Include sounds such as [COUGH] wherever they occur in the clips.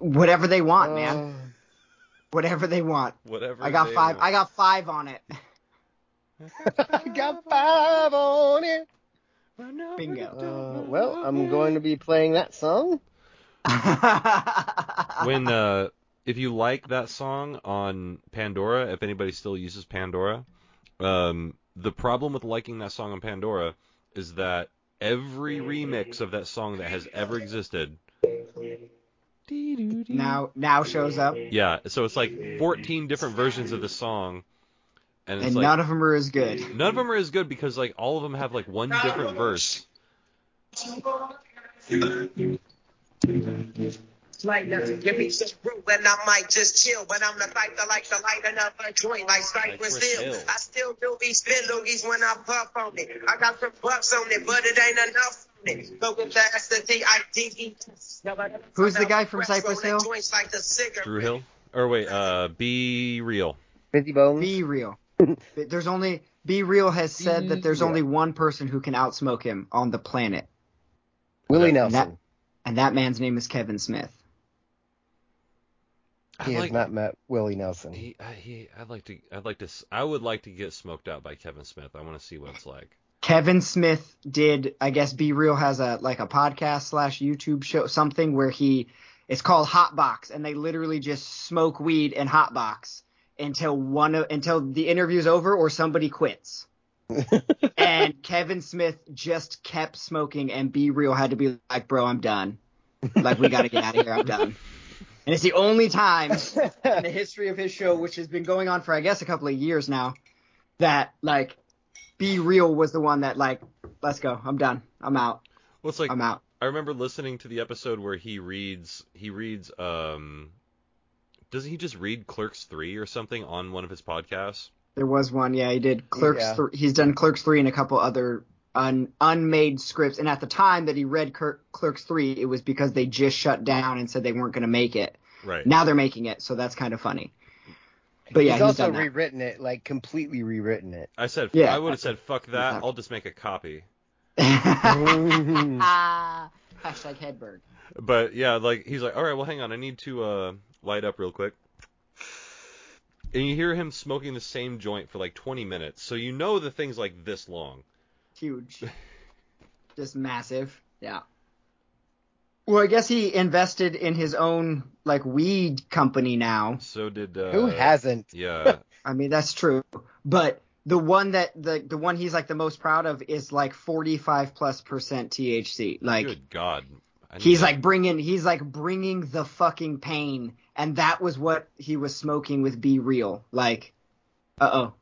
whatever they want, man. Uh, Whatever they want. Whatever. I got they five. want. [LAUGHS] I got five on it. I got five on it. Bingo. Uh, well, I'm going to be playing that song. [LAUGHS] when uh if you like that song on Pandora, if anybody still uses Pandora, um the problem with liking that song on Pandora is that every remix of that song that has ever existed now now shows up, yeah, so it's like 14 different versions of the song and it's and like none of them are as good. none of them are as good because like all of them have like one different verse. Like nothing, give me some room and I might just chill. But I'm the type to like to light another joint like Cypress Cypress Hill. Hill. I still do be spit loogies when I puff on it. I got some bucks on it, but it ain't enough on it. Go with the S the D I D E. Who's the guy from Cypress Hill? Joints like the cigarette. Drew Hill or wait, uh B-Real. Busy Bones. Be real. [LAUGHS] There's only Be real has said that there's Be only one person who can outsmoke him on the planet, Willie And and that Nelson. and that man's name is Kevin Smith. He I has like not met Willie Nelson. he, I, he I'd like to I'd like to s- I would like to get smoked out by Kevin Smith. I want to see what it's like. Kevin Smith did, I guess, B-Real has a like a podcast slash YouTube show, something where he, it's called Hot Box, and they literally just smoke weed and hotbox until one of, until the interview's over or somebody quits. [LAUGHS] and Kevin Smith just kept smoking, and B-Real had to be like, bro, I'm done. Like we got to get out of here. I'm done. And it's the only time in the history of his show, which has been going on for I guess a couple of years now, that like B-Real was the one that like, let's go, I'm done, I'm out, Well, it's like I'm out. I remember listening to the episode where he reads he reads um doesn't he just read Clerks 3 or something on one of his podcasts? There was one, yeah, he did Clerks. Yeah. Three he's done Clerks three and a couple other un, unmade scripts. And at the time that he read Cler- Clerks three, it was because they just shut down and said they weren't going to make it. Right. Now they're making it, so that's kind of funny. But yeah, he's he's, also done that. rewritten it, like completely rewritten it. I said Yeah. I would have said fuck that. I'll just make a copy. Ah, [LAUGHS] [LAUGHS] Hashtag Hedberg. But yeah, like he's like, "All right, well hang on. I need to uh light up real quick." And you hear him smoking the same joint for like 20 minutes. So you know the thing's like this long. Huge. [LAUGHS] Just massive. Yeah. Well, I guess he invested in his own like weed company now. So did uh Who hasn't? Yeah. [LAUGHS] I mean, that's true. But the one that the the one he's like the most proud of is like 45 plus percent THC. Like Good god. He's to- like bringing he's like bringing the fucking pain and that was what he was smoking with B-Real. Like uh-oh.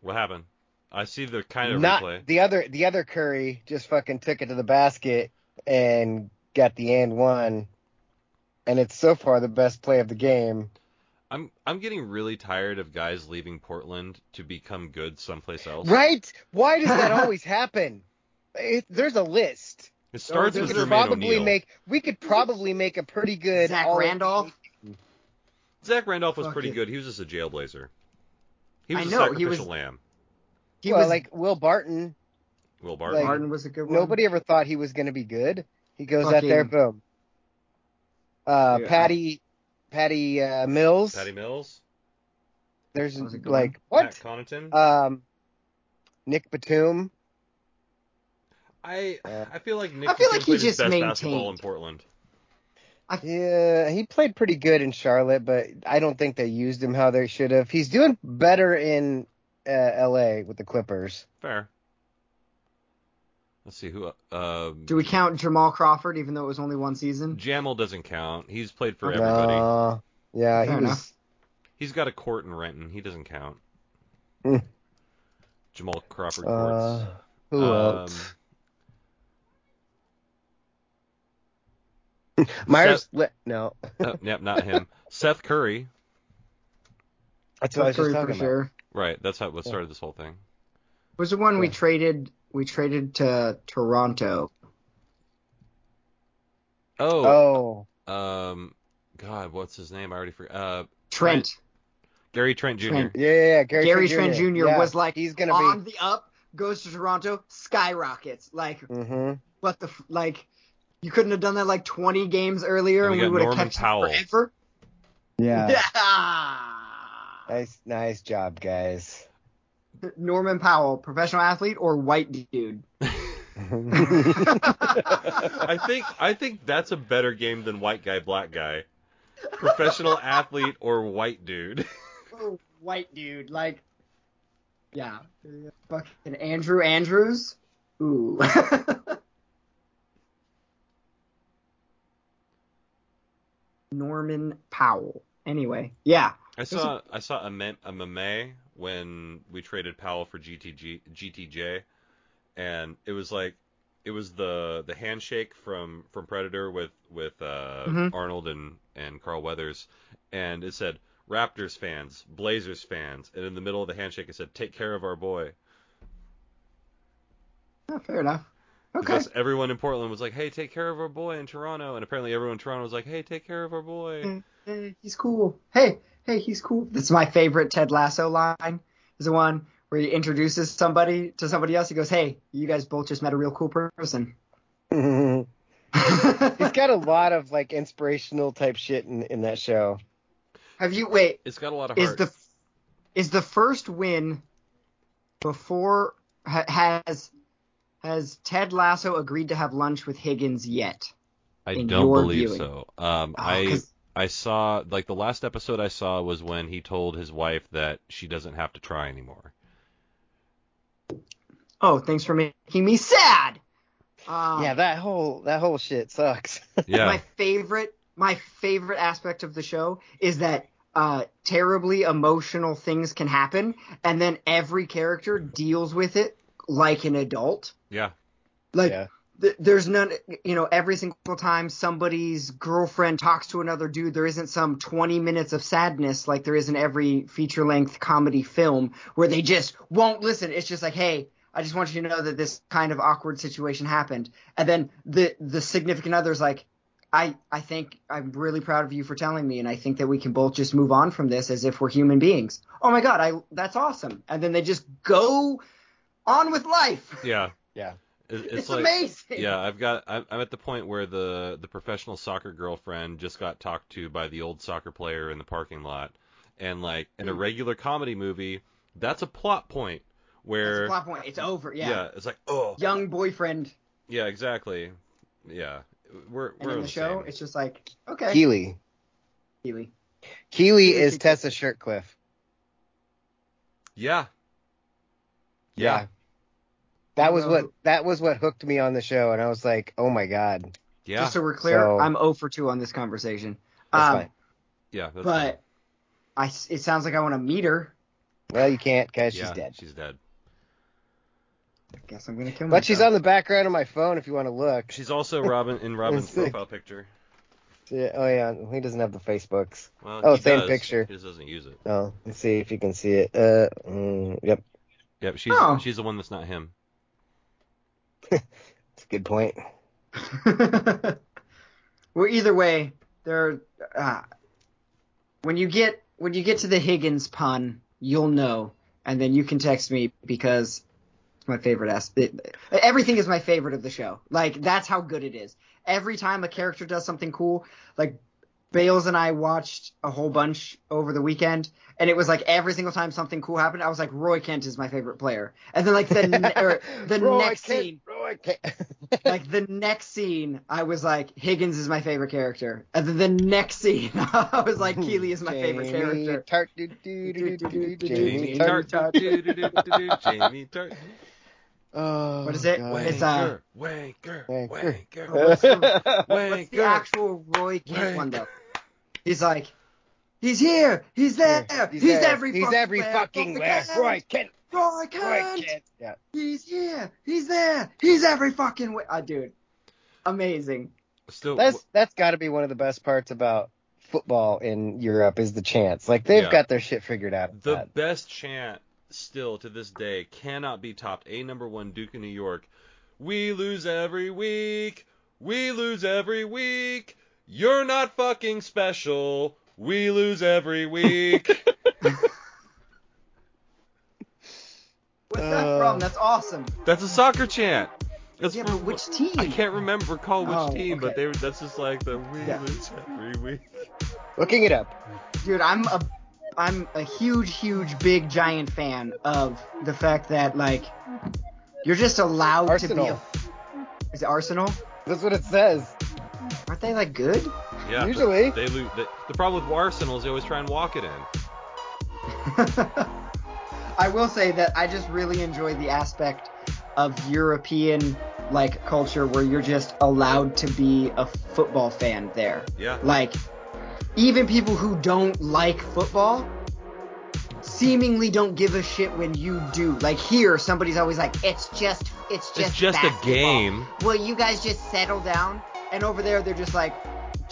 What happened? I see the kind of Not replay. the other. The other Curry just fucking took it to the basket and got the and one, and it's so far the best play of the game. I'm I'm getting really tired of guys leaving Portland to become good someplace else. Right? Why does that [LAUGHS] always happen? It, there's a list. It starts there's with We could Jermaine probably O'Neal. make. We could probably make a pretty good. Zach all- Randolph? Zach Randolph was Fuck pretty it. good. He was just a jailblazer. He was I a know, he was- sacrificial lamb. He well, was like Will Barton. Will Barton. like- Martin was a good one. Nobody ever thought he was going to be good. He goes out there, boom. Uh, Yeah. Patty, Patty uh, Mills. Patty Mills. There's That was a good like Matt what? Connaughton. Um, Nick Batum. I uh, I feel like Nick I feel Batum like he just best maintained. basketball in Portland. Yeah, he played pretty good in Charlotte, but I don't think they used him how they should have. He's doing better in uh, L.A. with the Clippers. Fair. Let's see who. Um, Do we count Jamal Crawford even though it was only one season? Jamal doesn't count. He's played for everybody. Uh, yeah, Fair he was. He's got a court in Renton. He doesn't count. Hmm. Jamal Crawford Uh, courts. who Um, else? [LAUGHS] Myers. Le- no, oh, [LAUGHS] yep, not him. Seth Curry. that's what I was Curry just for talking about. sure. Right. That's how what started this whole thing. Was the one we traded we traded to Toronto. Oh. Oh, Um. God, what's his name? I already forgot. Uh, Trent. Gary Trent Jr. Trent. yeah, yeah, yeah. Gary, Gary Trent Trent Jr. Yeah, was like he's gonna on the up, goes to Toronto, skyrockets. Like be. hmm what the like You couldn't have done that like 20 games earlier, And and, we we, would have kept Powell. it forever. Yeah. [LAUGHS] Yeah. Nice, nice job, guys. Norman Powell, professional athlete or white dude? [LAUGHS] I think I think that's a better game than white guy black guy. Professional athlete or white dude. Or white dude, like, yeah, fucking Andrew Andrews. Ooh. [LAUGHS] Norman Powell. Anyway, yeah. I saw I saw a, mem- a meme when we traded Powell for GTG GTJ, and it was like it was the the handshake from from Predator with with uh, Mhm. Arnold and and Carl Weathers, and it said Raptors fans, Blazers fans, and in the middle of the handshake it said Take care of our boy. Oh, fair enough. Okay. Because everyone in Portland was like, Hey, take care of our boy in Toronto, and apparently everyone in Toronto was like, Hey, take care of our boy. Hey, he's cool. Hey, hey, he's cool. That's my favorite Ted Lasso line. Is the one where he introduces somebody to somebody else. He goes, "Hey, you guys both just met a real cool person." [LAUGHS] [LAUGHS] He's got a lot of like inspirational type shit in, in that show. Have you wait? It's got a lot of heart. Is the is the first win before ha, has has Ted Lasso agreed to have lunch with Higgins yet? I don't believe viewing? so. Um, Oh, I 'cause- I saw like the last episode I saw was when he told his wife that she doesn't have to try anymore. Oh, thanks for making me sad. Um, yeah, that whole that whole shit sucks. [LAUGHS] Yeah, my favorite my favorite aspect of the show is that uh, terribly emotional things can happen, and then every character deals with it like an adult. yeah, Like yeah. Th- there's none, you know, every single time somebody's girlfriend talks to another dude, there isn't some 20 minutes of sadness like there is in every feature length comedy film where they just won't listen. It's just like, hey, I just want you to know that this kind of awkward situation happened. And then the the significant other's like, I I think I'm really proud of you for telling me, and I think that we can both just move on from this as if we're human beings. Oh my god, I that's awesome. And then they just go on with life. yeah. Yeah. It- It's, It's, like amazing. yeah, I've got I'm I'm at the point where the the professional soccer girlfriend just got talked to by the old soccer player in the parking lot, and like in a Mm. regular comedy movie, that's a plot point where That's a plot point. It's over. Yeah. Yeah. it's like oh Young boyfriend. yeah exactly yeah we're And we're in on the show, same. it's just like, okay. Keeley. Keeley. Keeley Keeley is Tessa Shirtcliffe. yeah yeah That was what that was what hooked me on the show, and I was like, oh my god, yeah Just so we're clear, So- I'm 0 for 2 on this conversation. that's Um, fine. yeah that's fine. but I, s- it sounds like I want to meet her. Well, you can't because yeah she's dead. she's dead I guess I'm gonna kill myself. But she's on the background of my phone if you want to look. she's also Robin in Robin's [LAUGHS] profile picture Yeah, oh yeah, he doesn't have the Facebooks. well Oh, he same does. picture. he just doesn't use it Oh, let's see if you can see it. Uh, mm, yep, yep she's Oh. she's the one that's not him [LAUGHS] that's a good point. [LAUGHS] well, either way, there. Uh, when you get when you get to the Higgins pun, you'll know, and then you can text me because it's my favorite aspect. Everything is my favorite of the show. Like that's how good it is. Every time a character does something cool, like Bales and I watched a whole bunch over the weekend, and it was like every single time something cool happened, I was like, Roy Kent is my favorite player, and then like the [LAUGHS] ne- the Roy next Kent, scene, Roy Kent. like the next scene, I was like, Higgins is my favorite character. And then the next scene, I was like, Keeley is my favorite character. Tartt, do, do, do, do, do, do, Jamie Jamie Tartt Jamie Tartt Oh, What is it? God. It's, uh, wanker Wanker. wanker What's the, wanker what's the actual Roy Kent Wanker. one though? He's like, he's here, he's there, he's, there. every he's fucking every fucking where. Roy Kent, Roy Roy Kent, Kent. Yeah. he's here, he's there, he's every fucking way. Uh, dude, amazing. still That's that's got to be one of the best parts about football in Europe is the chants. Like they've Yeah. got their shit figured out. The that. best chant still to this day cannot be topped. A number one Duke of New York. We lose every week. We lose every week. You're not fucking special. We lose every week. [LAUGHS] What's that Uh, from? That's awesome. That's a soccer chant. That's Yeah, for- but which team? I can't remember recall which Oh, team, but okay. they that's just like the we Yeah. lose every week. Looking it up. Dude, I'm a I'm a huge, huge, big, giant fan of the fact that like you're just allowed Arsenal. to be. A, is it Arsenal? That's what it says. Aren't they like good? Yeah, but Usually. they lose. They, the problem with Arsenal is they always try and walk it in. [LAUGHS] I will say that I just really enjoy the aspect of European like culture where you're just allowed to be a football fan there. Yeah. Like even people who don't like football seemingly don't give a shit when you do. Like here somebody's always like it's just it's just It's just a game. Well, you guys just settle down? And over there they're just like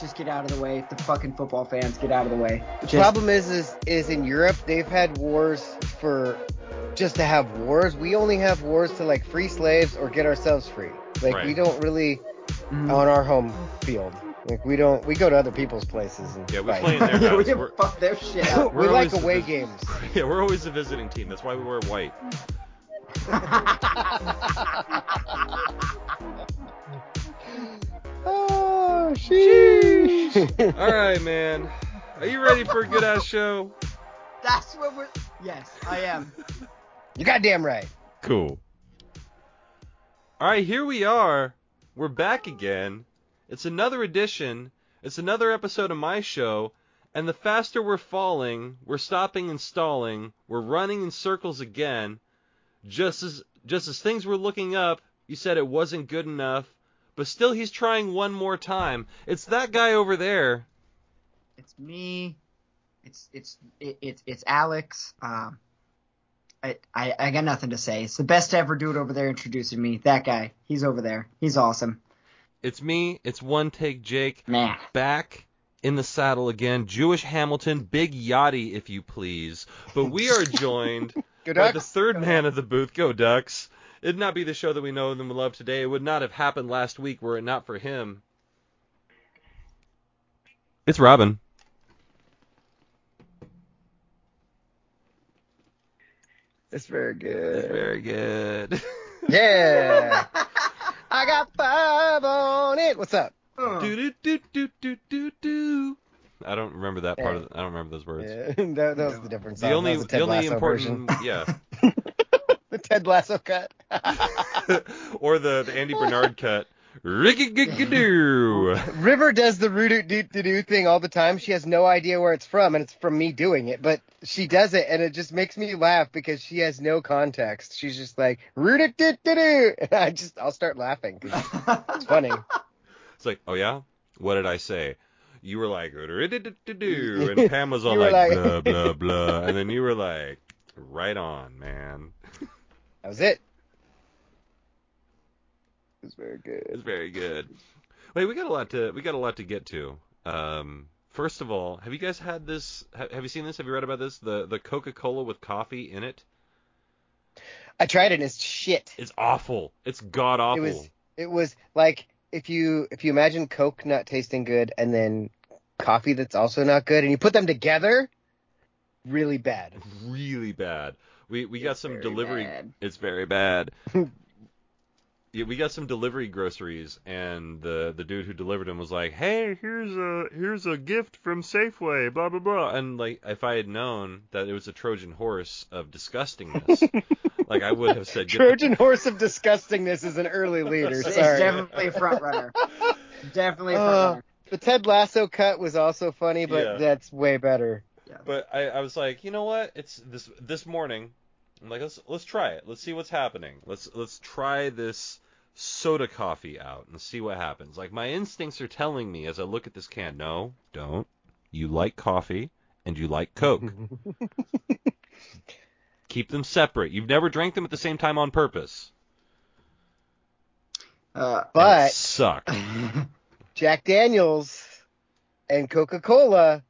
just get out of the way. The fucking football fans get out of the way. The problem is, is, is in Europe they've had wars for just to have wars. We only have wars to like free slaves or get ourselves free. Like Right. we don't really Mhm. on our home field. Like we don't we go to other people's places and Yeah, we fight. play in their yeah, [LAUGHS] we house. We're- fuck their shit up. we We're like away the- games. [LAUGHS] Yeah, we're always a visiting team. That's why we wear white. oh, [LAUGHS] sheesh. All right, man. Are you ready for a good ass show? That's what we're. Yes, I am. you goddamn right. Cool. All right, here we are. We're back again. It's another edition. It's another episode of my show. And the faster we're falling, we're stopping and stalling. We're running in circles again. Just as just as things were looking up, you said it wasn't good enough. But still, he's trying one more time. It's that guy over there. It's me. It's it's it, it's it's Alex. Um, I, I I got nothing to say. It's the best ever dude over there introducing me. That guy. He's over there. He's awesome. It's me. It's one take Jake. Man. back in the saddle again. Jewish Hamilton, Big Yachty, if you please. But we are [LAUGHS] joined by the third man of the booth. Go Ducks! It'd not be the show that we know and love today. It would not have happened last week were it not for him. It's Robin. It's very good. It's very good. [LAUGHS] Yeah. I got five on it. What's up? Do do do do do do do. I don't remember that part of. The, I don't remember those words. Yeah, [LAUGHS] that, that was the different song. The only, that the the only Lasso important, version. yeah, [LAUGHS] the Ted Lasso cut. [LAUGHS] or the the Andy Bernard cut. River does the root doo doo thing all the time. She has no idea where it's from, and it's from me doing it. But she does it, and it just makes me laugh because she has no context. She's just like root doo, and I just I'll start laughing. it's funny. It's like, oh yeah, what did I say? You were like, "Do-do-do-do-do," [LAUGHS] and Pam was all like, like- blah blah blah, and then you were like, right on, man. That was it. It very good. It's very good. Wait, we got a lot to we got a lot to get to. Um, first of all, have you guys had this? ha- Have you seen this? Have you read about this? The the Coca Cola with coffee in it. I tried it, and it's shit. It's awful. It's god awful. It was it was like if you if you imagine Coke not tasting good and then coffee that's also not good, and you put them together, really bad. really bad. We we got some delivery. bad. It's very bad. [LAUGHS] yeah, we got some delivery groceries, and the the dude who delivered them was like, "Hey, here's a here's a gift from Safeway, blah blah blah." And like, if I had known that it was a Trojan horse of disgustingness, [LAUGHS] like I would have said, "Get the- Trojan horse of disgustingness is an early [LAUGHS] leader. it's Sorry. definitely a front runner. [LAUGHS] Definitely a front Uh, runner. the Ted Lasso cut was also funny, but Yeah. that's way better. But I, I was like, you know what? It's this this morning. I'm like, let's let's try it. Let's see what's happening. Let's let's try this soda coffee out and see what happens. Like my instincts are telling me as I look at this can, no, don't. You like coffee and you like Coke. [LAUGHS] Keep them separate. You've never drank them at the same time on purpose. Uh, But suck. [LAUGHS] Jack Daniels and Coca Cola,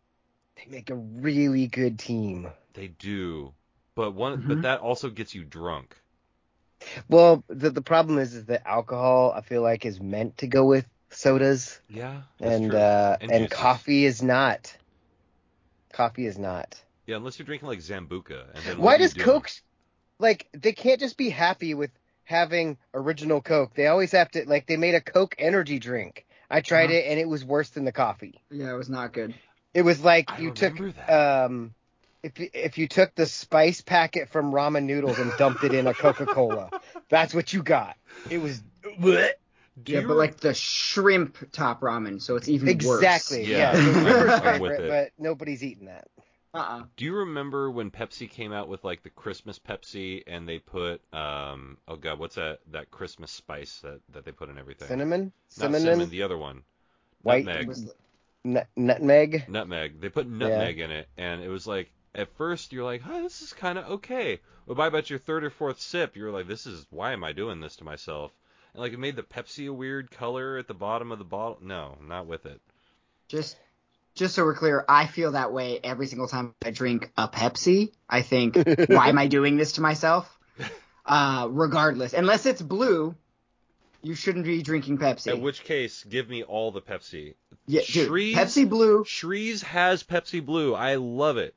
they make a really good team. They do. But one but Mhm. that also gets you drunk. Well, the the problem is is that alcohol I feel like is meant to go with sodas. Yeah. that's and true. uh And and, coffee is not. Coffee is not. Yeah, unless you're drinking like Sambuca. And then Why what are you does? Coke like they can't just be happy with having original Coke. They always have to like they made a Coke energy drink. I tried Uh-huh. it and it was worse than the coffee. Yeah, it was not good. It was like I you took that. um if you, if you took the spice packet from ramen noodles and dumped it in a Coca-Cola. That's what you got. It was bleh. Do yeah, but re- like the shrimp top ramen, so it's even exactly. worse. Yeah, Yeah, it was I'm- my first I'm with favorite, it. but nobody's eating that. Uh-uh. Do you remember when Pepsi came out with like the Christmas Pepsi and they put um oh god what's that that Christmas spice that that they put in everything? Cinnamon, Not cinnamon, cinnamon, the other one. White- Nutmeg. was nut- nutmeg. Nutmeg. They put nutmeg in it and it was like at first you're like, "Oh, this is kind of okay." But by about your third or fourth sip, you're like, "This is why am I doing this to myself?" And like it made the Pepsi a weird color at the bottom of the bottle. No, not with it. just just so we're clear, I feel that way every single time I drink a Pepsi. I think, [LAUGHS] why am I doing this to myself? Uh, regardless, unless it's blue, you shouldn't be drinking Pepsi. In which case, give me all the Pepsi. yeah, dude, Shrees- Pepsi Blue, Shrees has Pepsi Blue. I love it.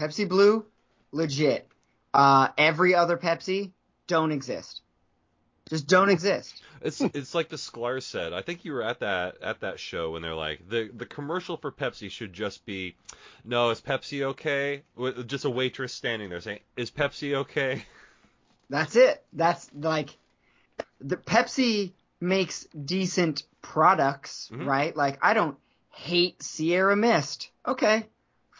Pepsi Blue, legit. Uh, every other Pepsi don't exist. Just don't exist. It's it's like the Sklar said. I think you were at that at that show when they're like the the commercial for Pepsi should just be, no, is Pepsi okay? With just a waitress standing there saying, is Pepsi okay? That's it. That's like the Pepsi makes decent products, Mhm. right? Like I don't hate Sierra Mist. Okay,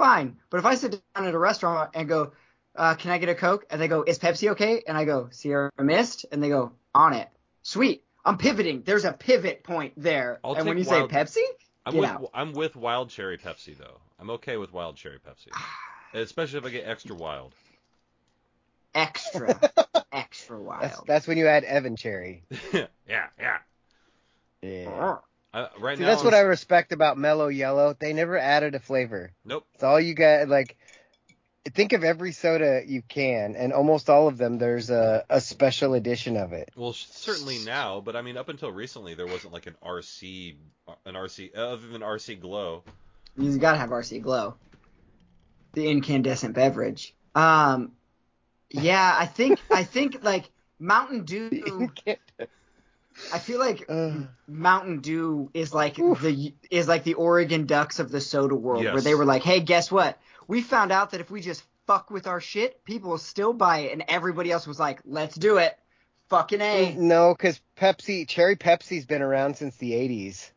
fine. But if I sit down at a restaurant and go, uh, "Can I get a Coke?" and they go, "Is Pepsi okay?" and I go, "Sierra Mist," and they go, "On it." Sweet. I'm pivoting. There's a pivot point there. I'll and when take you Wild- say Pepsi, I'm Get with out. I'm with wild cherry Pepsi though. I'm okay with wild cherry Pepsi, [SIGHS] especially if I get extra wild. extra, [LAUGHS] extra wild. That's that's when you add Evan Cherry. [LAUGHS] yeah, yeah. Yeah. Uh, right See, now, that's what I'm- I respect about Mellow Yellow. They never added a flavor. Nope. It's all you got. Like, think of every soda you can, and almost all of them, there's a, a special edition of it. Well, certainly now, but I mean, up until recently, there wasn't like an RC, uh, an RC other than RC Glow. You gotta have RC Glow, the incandescent beverage. Um, yeah, I think I think like Mountain Dew. [LAUGHS] I feel like Ugh. Mountain Dew is like Oof. the is like the Oregon Ducks of the soda world, where they were like, hey, guess what? We found out that if we just fuck with our shit, people will still buy it, and everybody else was like, let's do it. Fucking a. Mm, no, because Pepsi, Cherry Pepsi's been around since the 80s.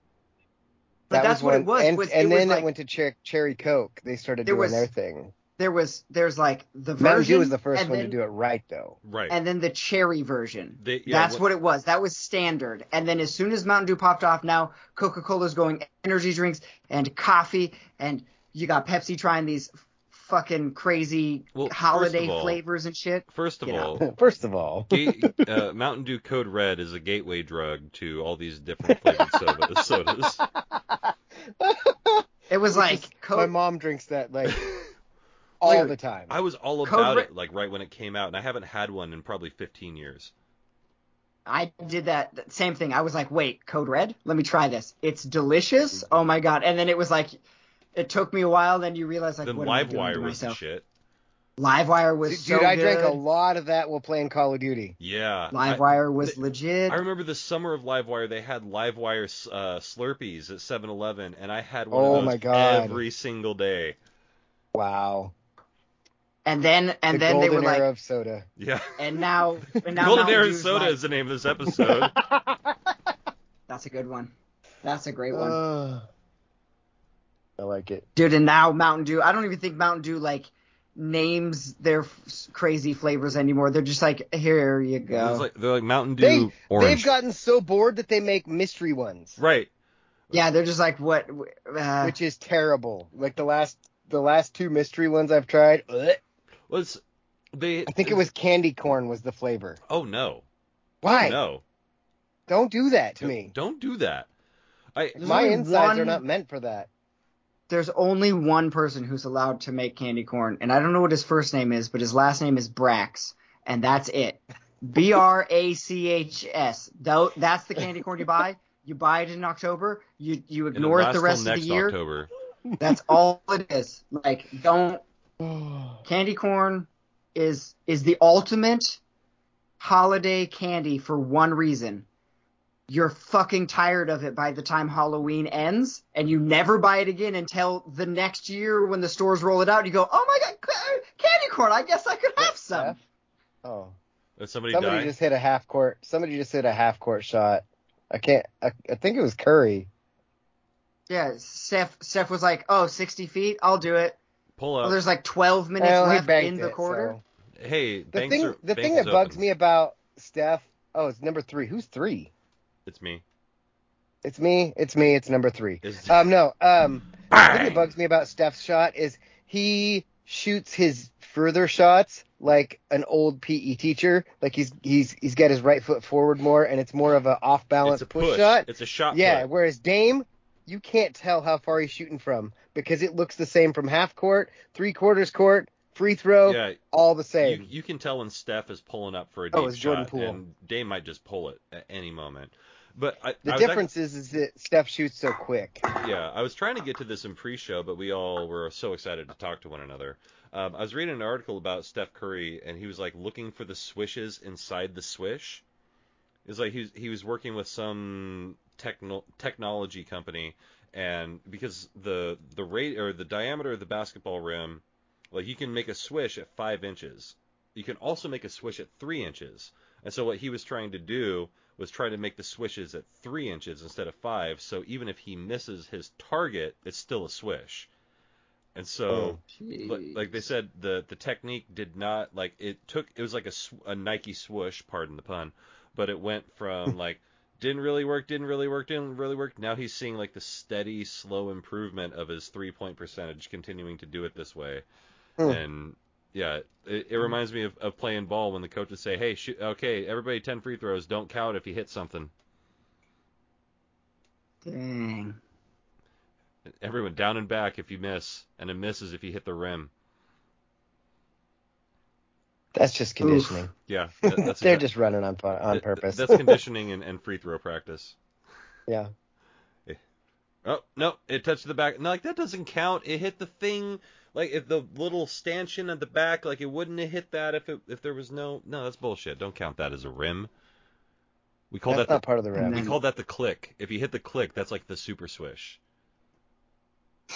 But That that's what it was. And, was and it was then like, it went to Cher- Cherry Coke. They started doing was their thing. There was there's like the version. Mountain Dew was the first one then, to do it right, though. Right. and then the cherry version. They- yeah, That's what- what it was. That was standard. And then as soon as Mountain Dew popped off, now Coca-Cola's going energy drinks and coffee, and you got Pepsi trying these fucking crazy Well, holiday all- flavors and shit. First of you know. all, [LAUGHS] First of all, ga- uh, Mountain Dew Code Red is a gateway drug to all these different flavored soda- sodas. [LAUGHS] It was like my mom drinks that like all Dude, the time. I was all Code about Red- it, like right when it came out, and I haven't had one in probably 15 years. I did that that same thing. I was like, wait, Code Red? Let me try this. It's delicious. Oh my god! And then it was like, it took me a while. Then you realize like, then what am I doing Livewire to was myself? shit. Livewire was Dude, so I good. drank a lot of that while playing Call of Duty. Yeah. I- Livewire was the- legit. I remember the summer of Livewire, they had Livewire uh, Slurpees at 7-Eleven, and I had one Oh of those my God. every single day. Wow. And then and the then they were era like, of soda. Yeah. and now [LAUGHS] and now Golden Mountain Era Soda like- is the name of this episode. [LAUGHS] That's a good one. That's a great one. Uh, I like it. Dude, and now Mountain Dew, I don't even think Mountain Dew like names their f- crazy flavors anymore. They're just like, here you It's go. like, they're like Mountain Dew They Orange. they've gotten so bored that they make mystery ones, right. yeah, they're just like, what? Uh, which is terrible. Like the last the last two mystery ones I've tried. ugh. Well, it's, they. I think it was candy corn was the flavor. Oh no. Why? No. Don't do that to me. Don't do that. I. My only insides are not meant for that. there's only one person who's allowed to make candy corn, and I don't know what his first name is, but his last name is Brach's, and that's it. [LAUGHS] B R A C H S. That's the candy corn you buy. You buy it in October. You you ignore it lasts the rest of the year. October. That's all it is. Like don't [SIGHS] candy corn is is the ultimate holiday candy for one reason. You're fucking tired of it by the time Halloween ends, and you never buy it again until the next year when the stores roll it out. You go, oh my god, candy corn! I guess I could have some. F? Oh, Did somebody, somebody die? just hit a half court. Somebody just hit a half court shot. I can't. I, I think it was Curry. Yeah, Steph. Steph was like, oh, 60 feet, I'll do it. Pull Well, up. there's like 12 minutes Well, left in the it, quarter. so- hey, The thing, are, the thing is that bugs open. me about Steph. Oh, it's number three. Who's three? It's me. It's me. It's me. It's number three. Is [LAUGHS] Um, no. Um, the thing that bugs me about Steph's shot is he shoots his further shots like an old PE teacher. Like he's he's he's got his right foot forward more, and it's more of an off balance push, push. shot. It's a shot. Yeah. put. Whereas Dame, you can't tell how far he's shooting from because it looks the same from half court, three quarters court, free throw, Yeah, all the same. you can tell when Steph is pulling up for a deep Oh, it's Jordan shot, Poole. and Dame might just pull it at any moment. But I, the I difference is is that Steph shoots so quick. Yeah, I was trying to get to this in pre-show, but we all were so excited to talk to one another. Um, I was reading an article about Steph Curry, and he was like looking for the swishes inside the swish. It's like he was, he was working with some techno- technology company, and because the the rate or the diameter of the basketball rim, like you can make a swish at five inches. You can also make a swish at three inches. And so what he was trying to do was try to make the swishes at three inches instead of five. So even if he misses his target, it's still a swish. And so, oh, li- like they said, the the technique did not like it took. It was like a, a Nike swoosh, pardon the pun, but it went from like [LAUGHS] didn't really work, didn't really work, didn't really work. Now he's seeing like the steady, slow improvement of his three point percentage, continuing to do it this way. Hmm. And yeah, it, it reminds me of, of playing ball when the coaches say, "Hey, shoot, okay, everybody, ten free throws. Don't count if you hit something." Dang. Everyone down and back if you miss, and a miss is if you hit the rim. That's just conditioning. Yeah, that- [LAUGHS] that's They're exact- just running on on th- th- purpose. That's conditioning and, and free throw practice. yeah. Oh no, it touched the back. No, like that doesn't count. It hit the thing. Like if the little stanchion at the back, like it wouldn't have hit that if it if there was no. No, that's bullshit. Don't count that as a rim. We call That's that not the, part of the rim. we call that the click. If you hit the click, that's like the super swish.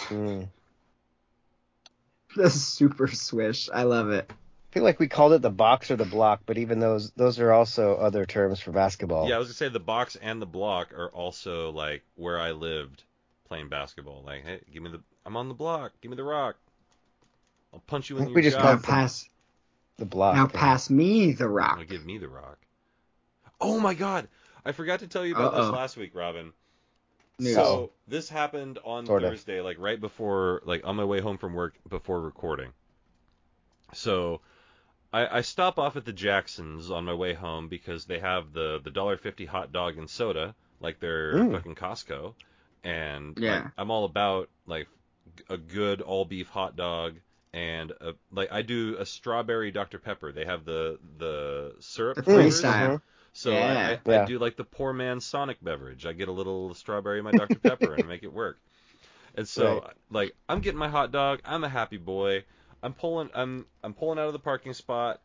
Mm. [LAUGHS] The super swish. I love it. I feel like we called it the box or the block, but even those those are also other terms for basketball. Yeah, I was gonna say the box and the block are also like where I lived playing basketball. Like, hey, give me the. I'm on the block. Give me the rock. I'll punch you in I think we just Now called pass. the block. Now pass me the rock. Now give me the rock. Oh my god! I forgot to tell you about this Uh-oh. last week, Robin. News. So oh. this happened on Sort of. Thursday, like right before, like on my way home from work before recording. So I, I stop off at the Jacksons on my way home because they have the the dollar fifty hot dog and soda, like they're Mm. fucking Costco, and like, Yeah. I'm all about like a good all beef hot dog. And a, like I do a strawberry Dr Pepper. They have the the syrup The flavors. freestyle. So Yeah. I, I, Yeah. I do like the poor man's Sonic beverage. I get a little strawberry in my [LAUGHS] Dr. Pepper and make it work. And so Right. like I'm getting my hot dog. I'm a happy boy. I'm pulling I'm I'm pulling out of the parking spot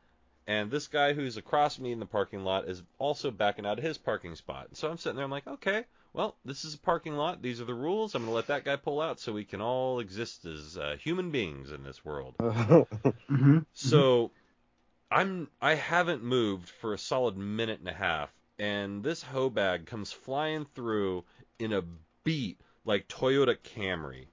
and this guy who's across me in the parking lot is also backing out of his parking spot. So I'm sitting there I'm like, "Okay, well, this is a parking lot. These are the rules. I'm going to let that guy pull out so we can all exist as uh, human beings in this world." [LAUGHS] hmm So I'm I haven't moved for a solid minute and a half, and this hoe bag comes flying through in a beat like Toyota Camry.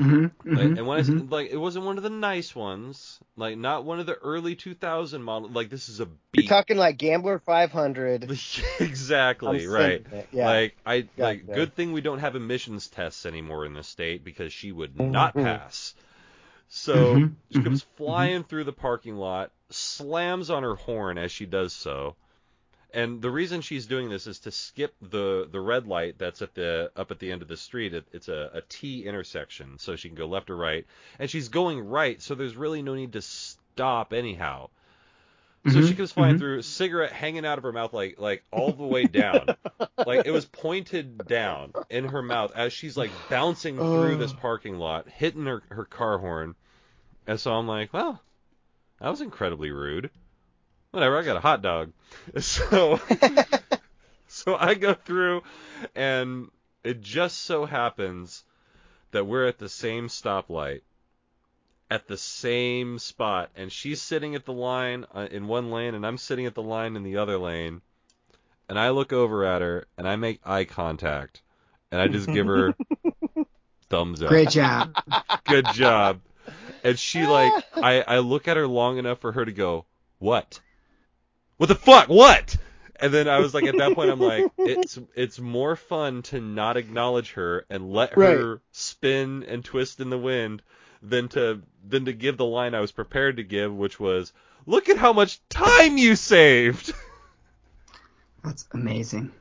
Hmm Like, and when I say, like it wasn't one of the nice ones, like not one of the early 2000 model. Like this is a You're talking like Gambler 500. [LAUGHS] exactly I'm right. Yeah. Like I like Gotcha. good thing we don't have emissions tests anymore in this state because she would Mm-hmm. not pass. So Mhm, she comes flying through the parking lot, slams on her horn as she does so. And the reason she's doing this is to skip the the red light that's at the up at the end of the street. It, it's a, a T intersection, so she can go left or right. And she's going right, so there's really no need to stop anyhow. So Mhm, she comes flying mhm. through, cigarette hanging out of her mouth, like like all the way down, [LAUGHS] like it was pointed down in her mouth as she's like bouncing through this parking lot, hitting her her car horn. And so I'm like, well, that was incredibly rude. Whatever, I got a hot dog. [LAUGHS] So [LAUGHS] so I go through and it just so happens that we're at the same stoplight at the same spot and she's sitting at the line uh, in one lane and I'm sitting at the line in the other lane and I look over at her and I make eye contact and I just give her [LAUGHS] thumbs up. Great job. Good job. And she like I I look at her long enough for her to go, "What? What the fuck? What?" And then I was like at that point I'm like it's it's more fun to not acknowledge her and let her spin and twist in the wind than to than to give the line I was prepared to give which was, "Look at how much time you saved." [LAUGHS] That's amazing.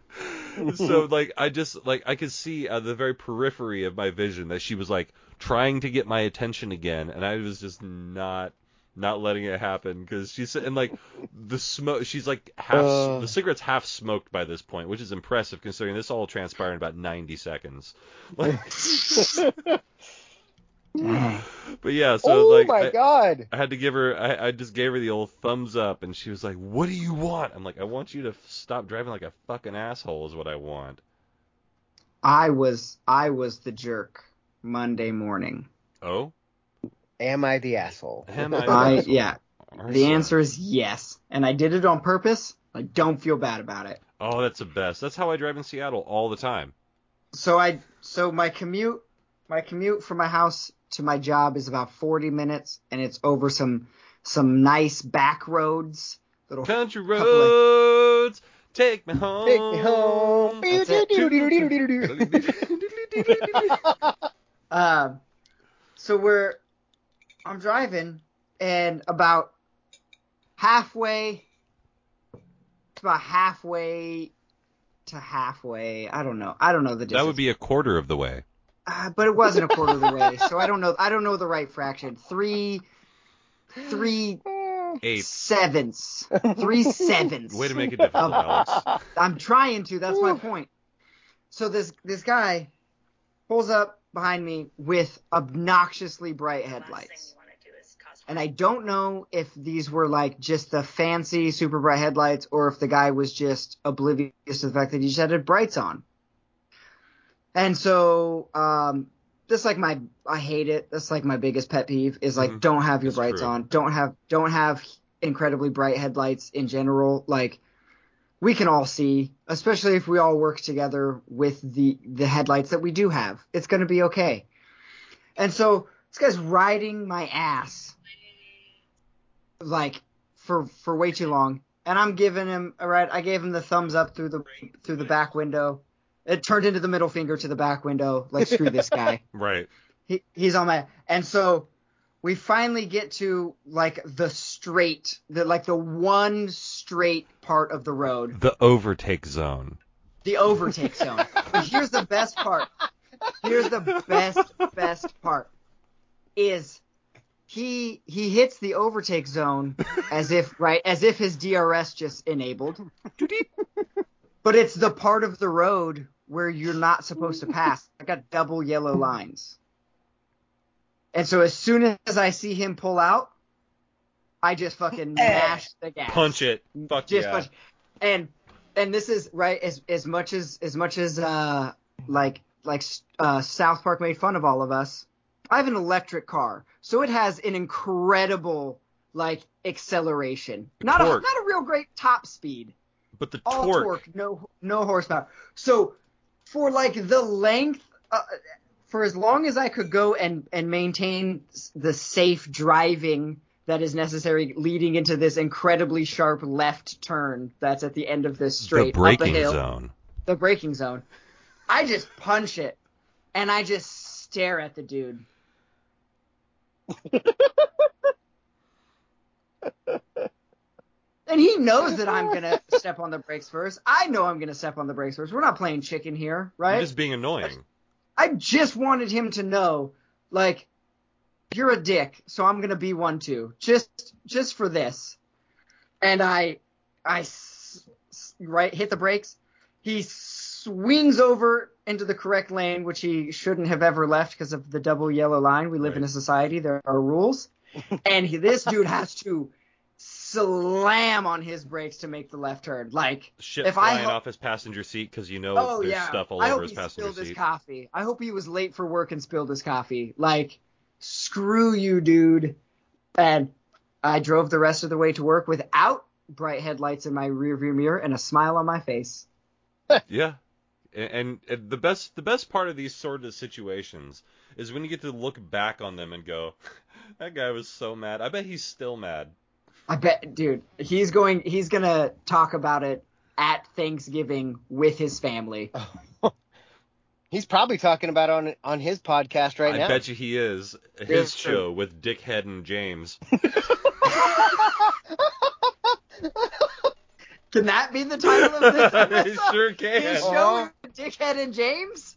so like I just like I could see at the very periphery of my vision that she was like trying to get my attention again, and I was just not not letting it happen because she's and like the smoke. She's like half Uh. the cigarette's half smoked by this point, which is impressive considering this all transpired in about 90 seconds. [LAUGHS] Like, [LAUGHS] but yeah, so oh like my I, god. I had to give her I, I just gave her the old thumbs up, and she was like, "What do you want?" I'm like, "I want you to stop driving like a fucking asshole," is what I want. I was I was the jerk Monday morning. Oh. Am I the asshole? Am I [LAUGHS] the I asshole? yeah. Our The son. answer is yes, and I did it on purpose. I don't feel bad about it. Oh, that's the best. That's how I drive in Seattle all the time. So I so my commute my commute from my house to my job is about 40 minutes, and it's over some some nice back roads. Little Country couple of- roads, take me home. Take me home. That's Um, [LAUGHS] [LAUGHS] so we're, I'm driving, and about halfway, it's about halfway to halfway. I don't know. I don't know the distance. That would be a quarter of the way. Uh, but it wasn't a quarter of the way, so I don't know. I don't know the right fraction. Three, three Eight. sevenths. Three sevenths. Way to make it difficult, Alex. I'm trying to. That's my point. So this this guy pulls up behind me with obnoxiously bright headlights. And I don't know if these were like just the fancy super bright headlights or if the guy was just oblivious to the fact that he just had brights on. And so um this like my I hate it. That's like my biggest pet peeve is like Mhm. don't have your It's brights true. on. Don't have don't have incredibly bright headlights in general. Like we can all see, especially if we all work together with the the headlights that we do have. It's going to be okay. And so this guy's riding my ass like for for way too long, and I'm giving him a ride. I gave him the thumbs up through the through the back window. It turned into the middle finger to the back window. Like screw this guy. [LAUGHS] Right. He, he's on my and so we finally get to like the straight the like the one straight part of the road. The overtake zone. the overtake zone. But [LAUGHS] here's the best part. Here's the best best part. Is he he hits the overtake zone as if right as if his DRS just enabled. But it's the part of the road where you're not supposed to pass. I got double yellow lines and so as soon as I see him pull out, I just fucking mash the gas. Punch it. Fuck Just yeah. punch. And and this is right as as much as as much as uh like like uh South Park made fun of all of us. I have an electric car, so it has an incredible like acceleration. Not a not a real great top speed But the all torque. torque, no no horsepower. So for like the length, uh, for as long as I could go and and maintain the safe driving that is necessary, leading into this incredibly sharp left turn that's at the end of this the straight up the braking hill, zone. the braking zone. I just punch it, and I just stare at the dude. And he knows that I'm gonna step on the brakes first. I know I'm gonna step on the brakes first. We're not playing chicken here, right? just being annoying. I just wanted him to know, like, you're a dick, so I'm gonna be one too, just just for this. And I, I right, hit the brakes. He swings over into the correct lane, which he shouldn't have ever left because of the double yellow line. We live in a society; there are rules, and he, this dude has to slam on his brakes to make the left turn. Like, Shit if I flying ho- off his passenger seat because you know oh there's yeah, stuff all I over hope his he passenger spilled his seat. coffee. I hope he was late for work and spilled his coffee. Like, screw you, dude. And I drove the rest of the way to work without bright headlights in my rearview mirror and a smile on my face. [LAUGHS] Yeah. And, and, and the best the best part of these sort of situations is when you get to look back on them and go, [LAUGHS] that guy was so mad. I bet he's still mad. I bet, dude, he's going. He's gonna talk about it at Thanksgiving with his family. [LAUGHS] He's probably talking about it on on his podcast right I now. I bet you he is. His Yeah. show with Dickhead and James. [LAUGHS] Can that be the title of this? [LAUGHS] it episode? sure His can. show, uh-huh. Dickhead and James.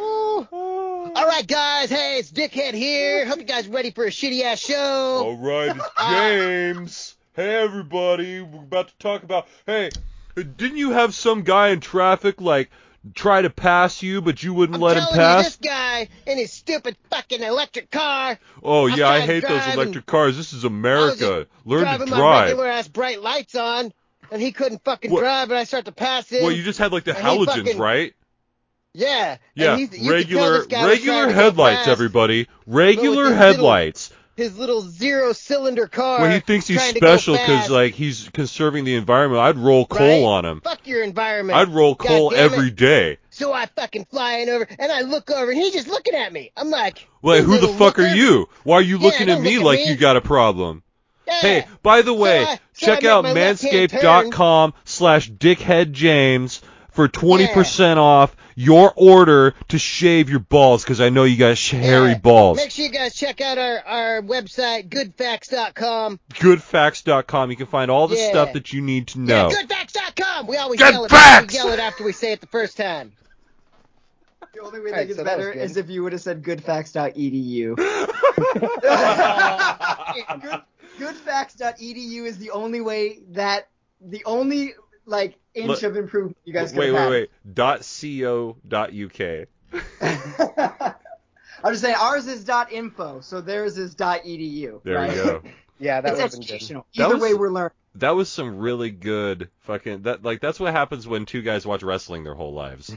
Ooh. All right, guys. Hey, it's Dickhead here. Hope you guys are ready for a shitty ass show. All right, it's [LAUGHS] uh, James. hey, everybody. We're about to talk about. Hey, didn't you have some guy in traffic like try to pass you, but you wouldn't I'm let him telling pass? you, this guy in his stupid fucking electric car. Oh I'm yeah, I trying to hate those drive electric cars. This is I was America. just Learn to driving my drive. regular ass bright lights on, and he couldn't fucking What- drive, and I start to pass him. Well, you just had like the and he halogens, fucking- right? Yeah. Yeah, And he's, you could tell regular this guy was regular trying to go headlights, everybody. Regular his little- headlights. His little zero cylinder car. When he thinks he's trying to go special because like he's conserving the environment, I'd roll coal Right? on him. Fuck your environment. I'd roll coal every day. So I fucking flying over, and I look over, and he's just looking at me. I'm like, "You who the fuck are you? Why are you Yeah, looking at me look at like me. you got a problem? Yeah. Hey, by the way, I- so check out make my left-hand manscaped.com slash dickheadjames for 20% off your order to shave your balls because I know you got hairy Yeah. balls. Make sure you guys check out our, our website, goodfacts.com. Goodfacts.com. You can find all the Yeah. stuff that you need to know. Yeah, goodfacts.com. We always Good yell, it, facts! we yell it after we say it the first time. The only way Alright, that gets so that better good. is if you would have said goodfacts.edu. [LAUGHS] Good, goodfacts.edu is the only way that the only like inch Look- of improvement you guys could wait, have wait, wait. Dot co. Dot uk. [LAUGHS] I'm just saying ours is dot .info, so theirs is dot .edu. There right? we go. [LAUGHS] Yeah, that It's would have good. educational. That Either was- way, we're learning. That was some really good fucking that like that's what happens when two guys watch wrestling their whole lives. [LAUGHS]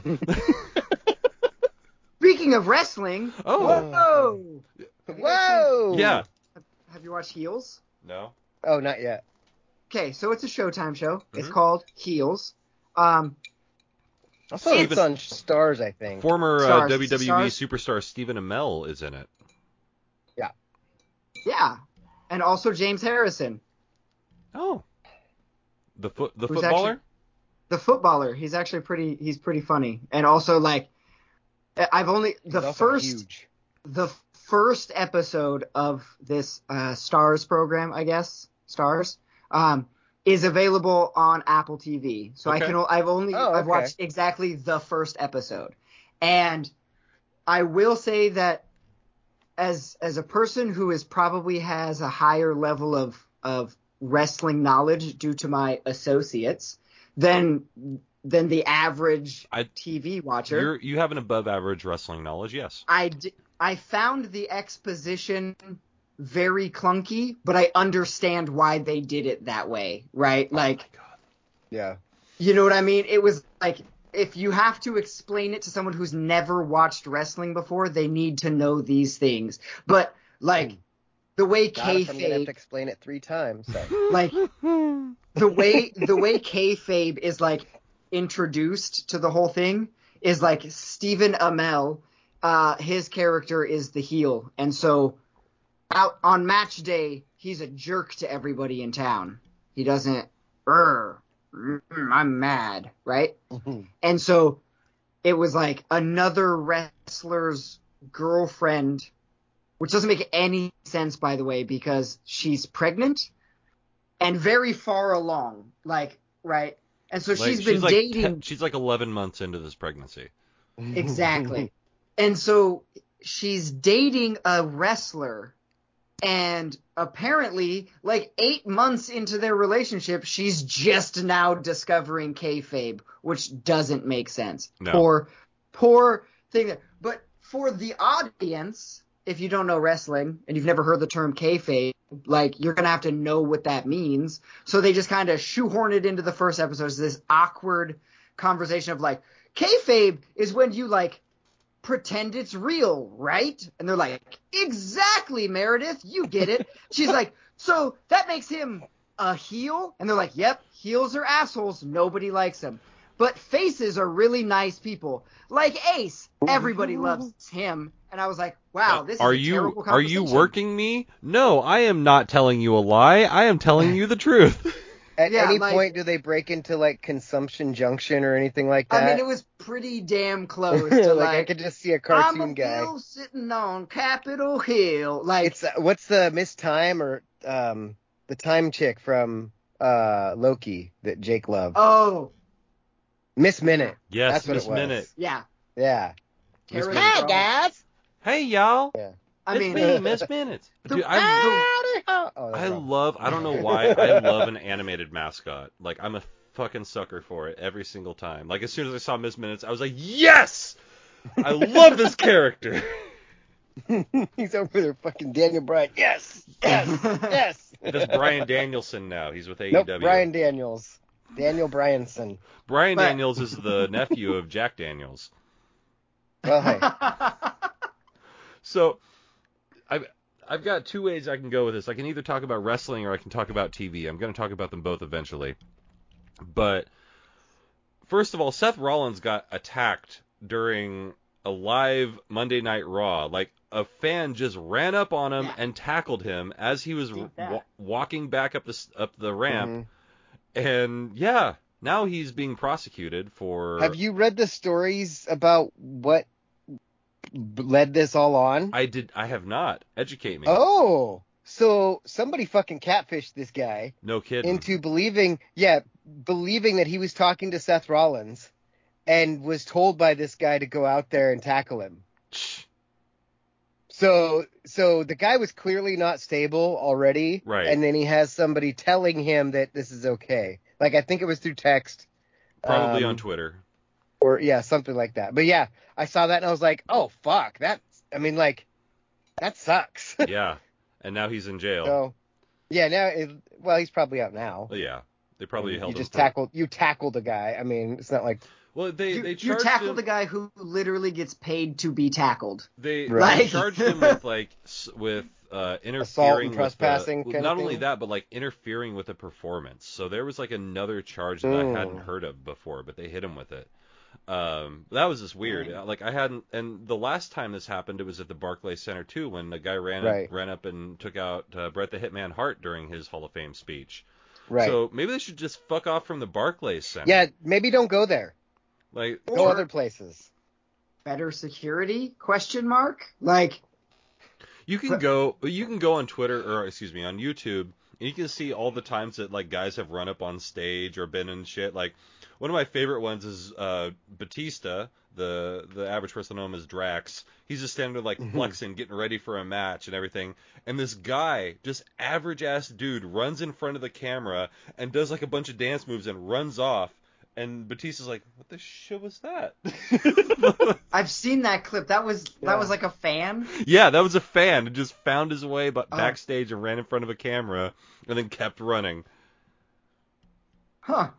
Speaking of wrestling, Oh. whoa! Whoa! yeah. Have you watched Heels? No. Oh, not yet. Okay, so it's a Showtime show. It's Mhm. called Heels. Um, I saw it's on Starz, I think. Former uh, WWE Stars. superstar Stephen Amell is in it. yeah, Yeah, and also James Harrison, Oh. The foot the Who's footballer? actually- the footballer. He's actually pretty. He's pretty funny, and also like, I've only the first Huge. the first episode of this uh, Starz program, I guess Starz, um, is available on Apple TV. So I can. o- I've only Oh, okay. I've watched exactly the first episode, and I will say that as as a person who is probably has a higher level of of wrestling knowledge due to my associates than than the average I- TV watcher. You're you have an above average wrestling knowledge, yes. I, d- I found the exposition very clunky, but I understand why they did it that way, right? Like, oh my. Yeah. you know what I mean? It was like if you have to explain it to someone who's never watched wrestling before, they need to know these things. But like the way Not if I'm gonna have kayfabe, to explain it three times. So. [LAUGHS] like the way the way kayfabe is like introduced to the whole thing is like Stephen Amell, uh, his character is the heel, and so out on match day he's a jerk to everybody in town. He doesn't, er, I'm mad, right? And so it was like another wrestler's girlfriend, which doesn't make any sense, by the way, because she's pregnant and very far along. Like, right? And so Like, she's been like dating. te- she's like 11 months into this pregnancy. [LAUGHS] Exactly. and so she's dating a wrestler. And apparently, like eight months into their relationship, she's just now discovering kayfabe, which doesn't make sense. No. Poor, poor thing. But for the audience, if you don't know wrestling and you've never heard the term kayfabe, Like you're gonna have to know what that means. So they just kind of shoehorn it into the first episode. It's this awkward conversation of like, kayfabe is when you like pretend it's real, right? And they're like, exactly, Meredith, you get it. [LAUGHS] She's like, so that makes him a heel? And they're like, yep, heels are assholes. Nobody likes them. But faces are really nice people. Like Ace, everybody loves him. And I was like, wow, this are is a you terrible are you working me? No, I am not telling you a lie. I am telling [LAUGHS] you the truth. At Yeah, any like- point, do they break into like Conjunction Junction or anything like that? I mean, it was pretty damn [LAUGHS] close to like, like, I could just see a I'm cartoon a guy. Bill sitting on Capitol Hill. Like, It's uh, what's the Miss Time or um the time chick from uh Loki that Jake loved? oh, Miss Minute. yes, That's Miss. Minute. yeah. Yeah. Miss Tara Minute. Strong. guys. Hey y'all. I it's mean, me, Miss Minute. the- Dude, I Oh, I love I don't know [LAUGHS] why I love an animated mascot. Like I'm a fucking sucker for it every single time. Like as soon as I saw Miss Minutes, I was like, "Yes! I love this character." [LAUGHS] He's over there, fucking Daniel Bryan. Yes, yes, yes. [LAUGHS] That's Bryan Danielson now. He's with AEW. Nope, Brian Daniels. Daniel Bryanson. Brian But- Daniels is the nephew of Jack Daniels. Well, hey, So I've I've got two ways I can go with this. I can either talk about wrestling or I can talk about TV. I'm going to talk about them both eventually. But first of all, Seth Rollins got attacked during a live Monday Night Raw. Like a fan just ran up on him Yeah. and tackled him as he was Did wa- walking back up the up the ramp. Mhm. And yeah, now he's being prosecuted for have you read the stories about what b- led this all on? I did I have not. Educate me. Oh, so somebody fucking catfished this guy No kidding. into believing, yeah, believing that he was talking to Seth Rollins and was told by this guy to go out there and tackle him. So, so the guy was clearly not stable already, Right. And then he has somebody telling him that this is okay. Like I think it was through text, Probably um, on Twitter. Or yeah, something like that. But yeah, I saw that and I was like, oh fuck, that. I mean, like, that sucks. [LAUGHS] yeah. And now he's in jail. so, yeah, now, it, well, he's probably out now. Yeah. They probably you held just him. for- tackled you tackled a guy. I mean, it's not like Well, they you, they you tackled him, a guy who literally gets paid to be tackled. They, Right. they charged him [LAUGHS] with like with uh, interfering with trespassing the, kind of not only that, but like interfering with the performance. So there was like another charge that Mm. I hadn't heard of before, but they hit him with it. Um, that was just weird. Mm. Like I hadn't, and the last time this happened, it was at the Barclays Center too, when the guy ran Right. up, ran up and took out uh, Bret the Hitman Hart during his Hall of Fame speech. right. So maybe they should just fuck off from the Barclays Center. yeah, maybe don't go there. Like Go Or- other places. Better security? Question mark. Like, You can go you can go on Twitter or excuse me on YouTube and you can see all the times that like guys have run up on stage or been in shit. Like one of my favorite ones is uh Batista, the the average person know him as Drax. He's just standing there like Mhm. flexing, getting ready for a match and everything. And this guy, just average ass dude, runs in front of the camera and does like a bunch of dance moves and runs off. And Batista's like, "What the shit was that?" [LAUGHS] I've seen that clip. That was Yeah. that was like a fan. Yeah, that was a fan who just found his way but Oh. backstage and ran in front of a camera and then kept running. Huh.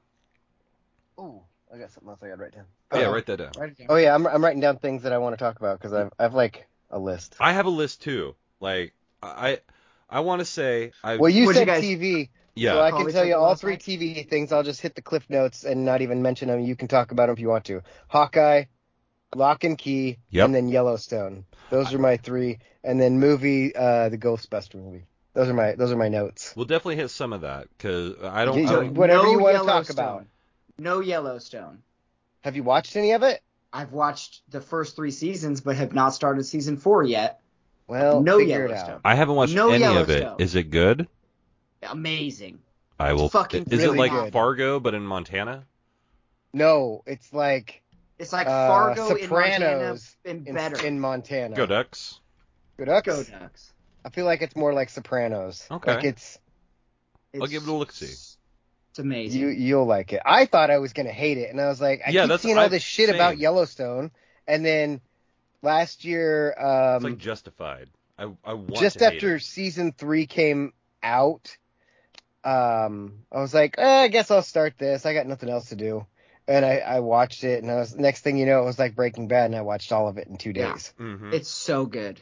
Oh, I got something else I got to write down. Oh, yeah, write that down. Write down. Oh yeah, I'm I'm writing down things that I want to talk about because I've I've like a list. I have a list too. Like I I want to say I Well, you What'd you said guys- TV, yeah. so I can tell you all three? TV things. I'll just hit the cliff notes and not even mention them. You can talk about them if you want to. Hawkeye, Locke and Key, Yep. and then Yellowstone. Those are my three, and then movie, uh, the Ghostbuster movie. Those are my those are my notes. We'll definitely hit some of that cuz I don't, You- I don't whatever no you wanna talk about. No Yellowstone. Have you watched any of it? I've watched the first three seasons, but have not started season four yet. Well, no figure it Yellowstone. out. I haven't watched No any of it. Is it good? Amazing. I will fucking Is really it like good. Fargo but in Montana? No, it's like It's like Uh, Fargo in Montana Sopranos and in, better. in Montana. Go Ducks. Go Ducks. Go Ducks. I feel like it's more like Sopranos. Okay. Like it's I'll give it a look-see. It's amazing. you you'll like it. I thought I was gonna hate it, and I was like, I Yeah, keep that's- seeing all I- this shit same. about Yellowstone, and then last year, It's like um, Justified. I I want just to hate after it. season three came out, um, I was like, eh, I guess I'll start this. I got nothing else to do. And I, I watched it, and I was next thing you know, it was like Breaking Bad, and I watched all of it in two Yeah. days. hmm It's so good.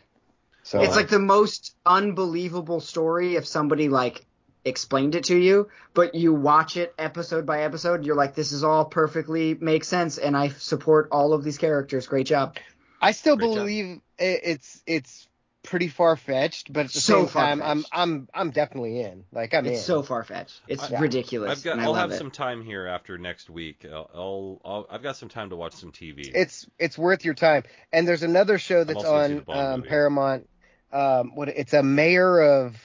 So It's like the most unbelievable story if somebody like explained it to you, but you watch it episode by episode, you're like, this is all perfectly makes sense, and I support all of these characters. Great job. I still Great believe it, it's it's pretty far fetched, but at the So same time, I'm. I'm I'm definitely in. Like I'm It's in. so far fetched. It's I- ridiculous. I've got. and I I'll love have it. some time here after next week. I'll, I'll, I'll. I've got some time to watch some TV. it's it's worth your time. And there's another show that's also seen the on um. Paramount. Um, what it's a mayor of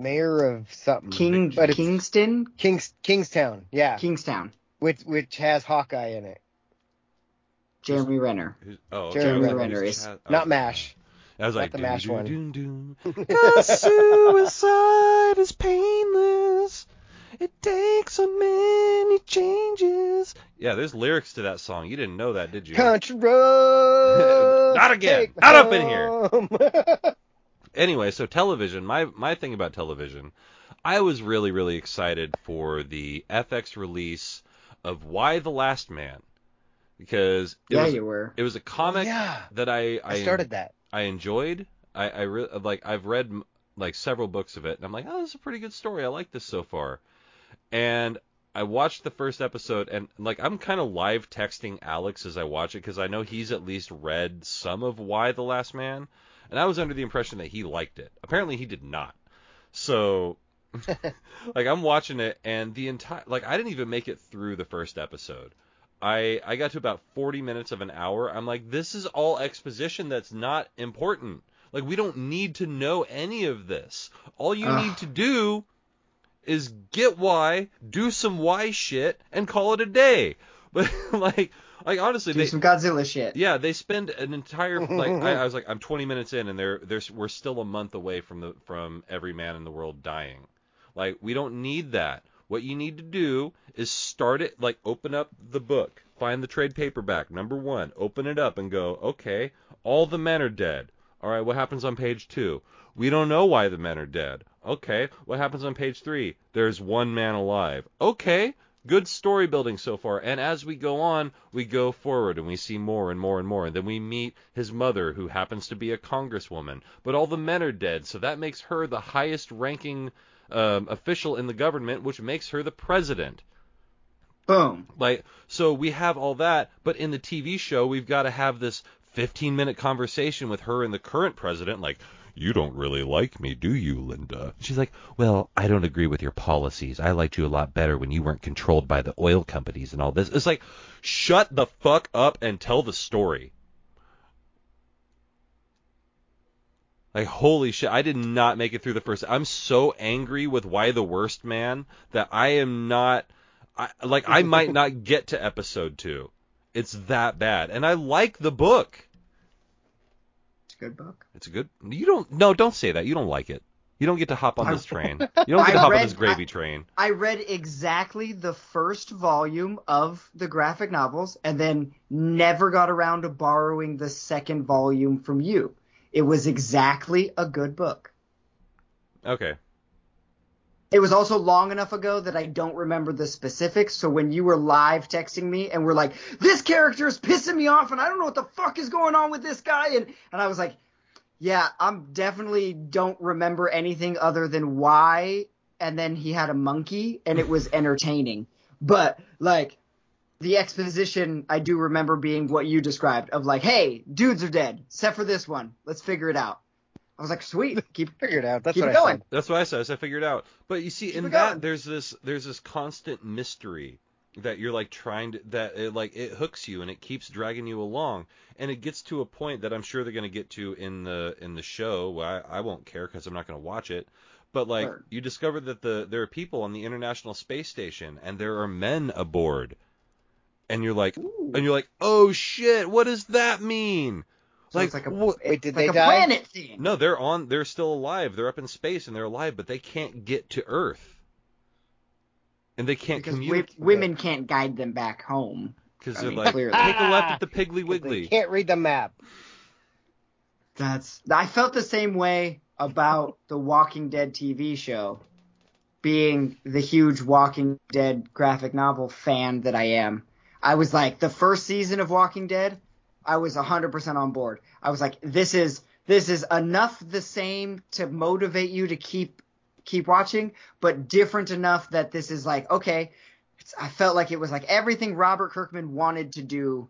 mayor of something. King but it's Kingston, Kings Kingstown. Yeah, Kingstown, which which has Hawkeye in it. Jeremy Renner. Who's- oh, Jeremy okay. Renner is- Chad- Not oh, M*A*S*H. I was Not like, the M*A*S*H one. "Doom, doom, doom, doom." [LAUGHS] Suicide is painless. It takes so many changes. Yeah, there's lyrics to that song. You didn't know that, did you? Country road. [LAUGHS] Not again. take me Not up in here. [LAUGHS] home. anyway, so television. My my thing about television, I was really really excited for the FX release of Y: The Last Man because it Yeah, was you were. it was a comic yeah, that I I started that. I enjoyed. I I re- like I've read like several books of it, and I'm like, oh, this is a pretty good story. I like this so far. And I watched the first episode, and like I'm kind of live texting Alex as I watch it because I know he's at least read some of Y: The Last Man, and I was under the impression that he liked it. Apparently, he did not. So. [LAUGHS] like I'm watching it and the entire like I didn't even make it through the first episode. I I got to about 40 minutes of an hour. I'm like, this is all exposition that's not important. Like we don't need to know any of this. All you Ugh. need to do is get Y, do some Y shit, and call it a day. [LAUGHS] But like like honestly, Do they some Godzilla shit. yeah, they spend an entire like I, [LAUGHS] I was like I'm 20 minutes in and they're they're we're still a month away from the from every man in the world dying. Like we don't need that. What you need to do is start it like open up the book, find the trade paperback number 1, open it up and go, "Okay, all the men are dead." All right, what happens on page 2? We don't know why the men are dead. Okay, what happens on page 3? There's one man alive. Okay, good story building so far. And as we go on, we go forward and we see more and more and more. And then we meet his mother, who happens to be a congresswoman. But all the men are dead, so that makes her the highest ranking um, official in the government, which makes her the president. Boom. Like, so we have all that, but in the TV show, we've got to have this 15 minute conversation with her and the current president, like, you don't really like me, do you, Linda? She's like, well, I don't agree with your policies. I liked you a lot better when you weren't controlled by the oil companies and all this. It's like, shut the fuck up and tell the story. Like holy shit, I did not make it through the first. I'm so angry with why the worst man that I am not I like I might [LAUGHS] not get to episode 2. It's that bad. And I like the book. A good book. It's a good You don't No, don't say that. You don't like it. You don't get to hop on this train. [LAUGHS] You don't get to I hop on this gravy train. I read exactly the first volume of the graphic novels and then never got around to borrowing the second volume from you. It was exactly a good book. Okay. It was also long enough ago that I don't remember the specifics. So when you were live texting me and were like, "This character is pissing me off, and I don't know what the fuck is going on with this guy," and and I was like, "Yeah, I'm definitely don't remember anything other than why." And then he had a monkey, and it was [LAUGHS] entertaining. But like the exposition, I do remember being what you described of like, "Hey, dudes are dead, except for this one. Let's figure it out." I was like, "Sweet, [LAUGHS] keep Figured out. That's keep what it I going." said. That's what I said. I figured out. But you see, Keep in that going. there's this there's this constant mystery that you're like trying to that it, like it hooks you and it keeps dragging you along and it gets to a point that I'm sure they're going to get to in the in the show. Well, I, I won't care because I'm not going to watch it. But like Sure. you discover that the there are people on the International Space Station and there are men aboard, and you're like Ooh. and you're like oh shit what does that mean? So it's like a- what- Wait, did like they a die? planet thing. no, they're on. They're still alive. They're up in space and they're alive, but they can't get to Earth, and they can't because wi- communicate women can't guide them back home. because they're mean, like, clearly. take a left at the [LAUGHS] Piggly They Wiggly. can't read the map. That's I felt the same way about the Walking Dead TV show, being the huge Walking Dead graphic novel fan that I am. I was like, the first season of Walking Dead, I was 100% on board. I was like, this is this is enough the same to motivate you to keep keep watching, but different enough that this is like, okay, I felt like it was like everything Robert Kirkman wanted to do,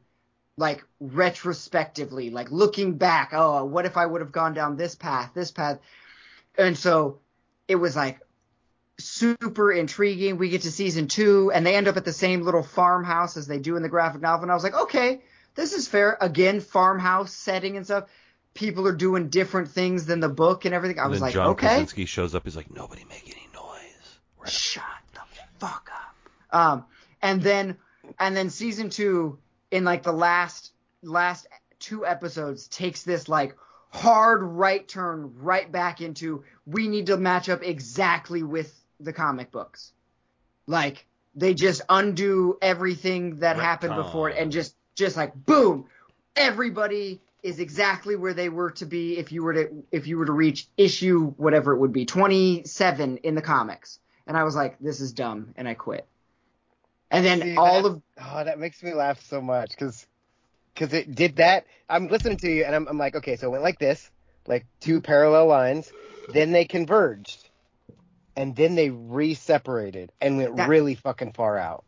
like retrospectively, like looking back. Oh, what if I would have gone down this path, this path? And so it was like super intriguing. We get to season two, and they end up at the same little farmhouse as they do in the graphic novel. And I was like, okay, this is fair. Again, farmhouse setting and stuff. People are doing different things than the book and everything. I And was like, John okay, Krasinski shows up. He's like, nobody make any noise. We're shut the fuck up. Um, and then and then season two in like the last last two episodes takes this like hard right turn right back into we need to match up exactly with the comic books. Like they just undo everything that happened before it and just just like boom, everybody is exactly where they were to be if you were to if you were to reach issue whatever it would be 27 in the comics. And I was like this is dumb and I quit. And then See, all that- of Oh, that makes me laugh so much because because it did that. I'm listening to you and I'm, I'm like, okay, so it went like this, like two parallel lines, then they converged, and then they re-separated and went That- really fucking far out.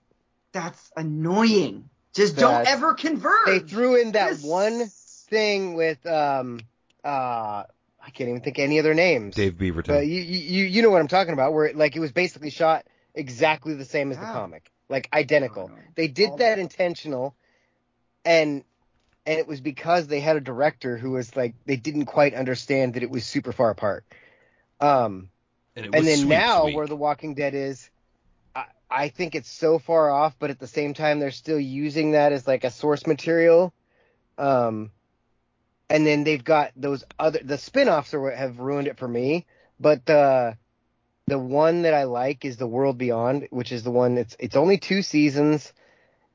that's annoying. Just don't ever converge. They threw in that This- one thing with um uh I can't even think of any other names. Dave Beaverton. But you you you know what I'm talking about, where it, like it was basically shot exactly the same as the Yeah. comic, like identical. Oh. They did All that intentional, and and it was because they had a director who was like they didn't quite understand that it was super far apart. Um, and it and then sweet, now sweet. where The Walking Dead is, I, think it's so far off, but at the same time they're still using that as like a source material. Um, and then they've got those other the spin-offs are what have ruined it for me, but the the one that I like is The World Beyond, which is the one that's it's only two seasons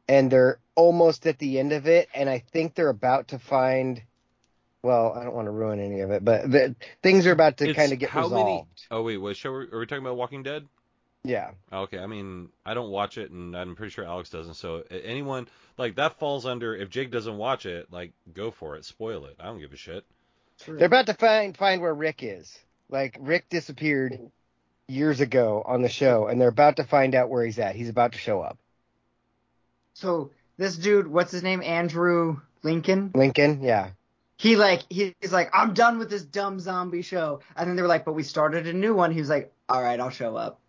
and they're almost at the end of it and I think they're about to find well, I don't want to ruin any of it, but the, things are about to kind of get how resolved. many? Oh wait, what show are we talking about? Walking Dead? Yeah. Okay, I mean, I don't watch it, and I'm pretty sure Alex doesn't. So anyone like that falls under. If Jake doesn't watch it, like go for it, spoil it. I don't give a shit. They're about to find find where Rick is. Like Rick disappeared years ago on the show, and they're about to find out where he's at. He's about to show up. So this dude, what's his name? Andrew Lincoln. Lincoln, yeah. He like he's like I'm done with this dumb zombie show. And then they were like, but we started a new one. He was like, all right, I'll show up.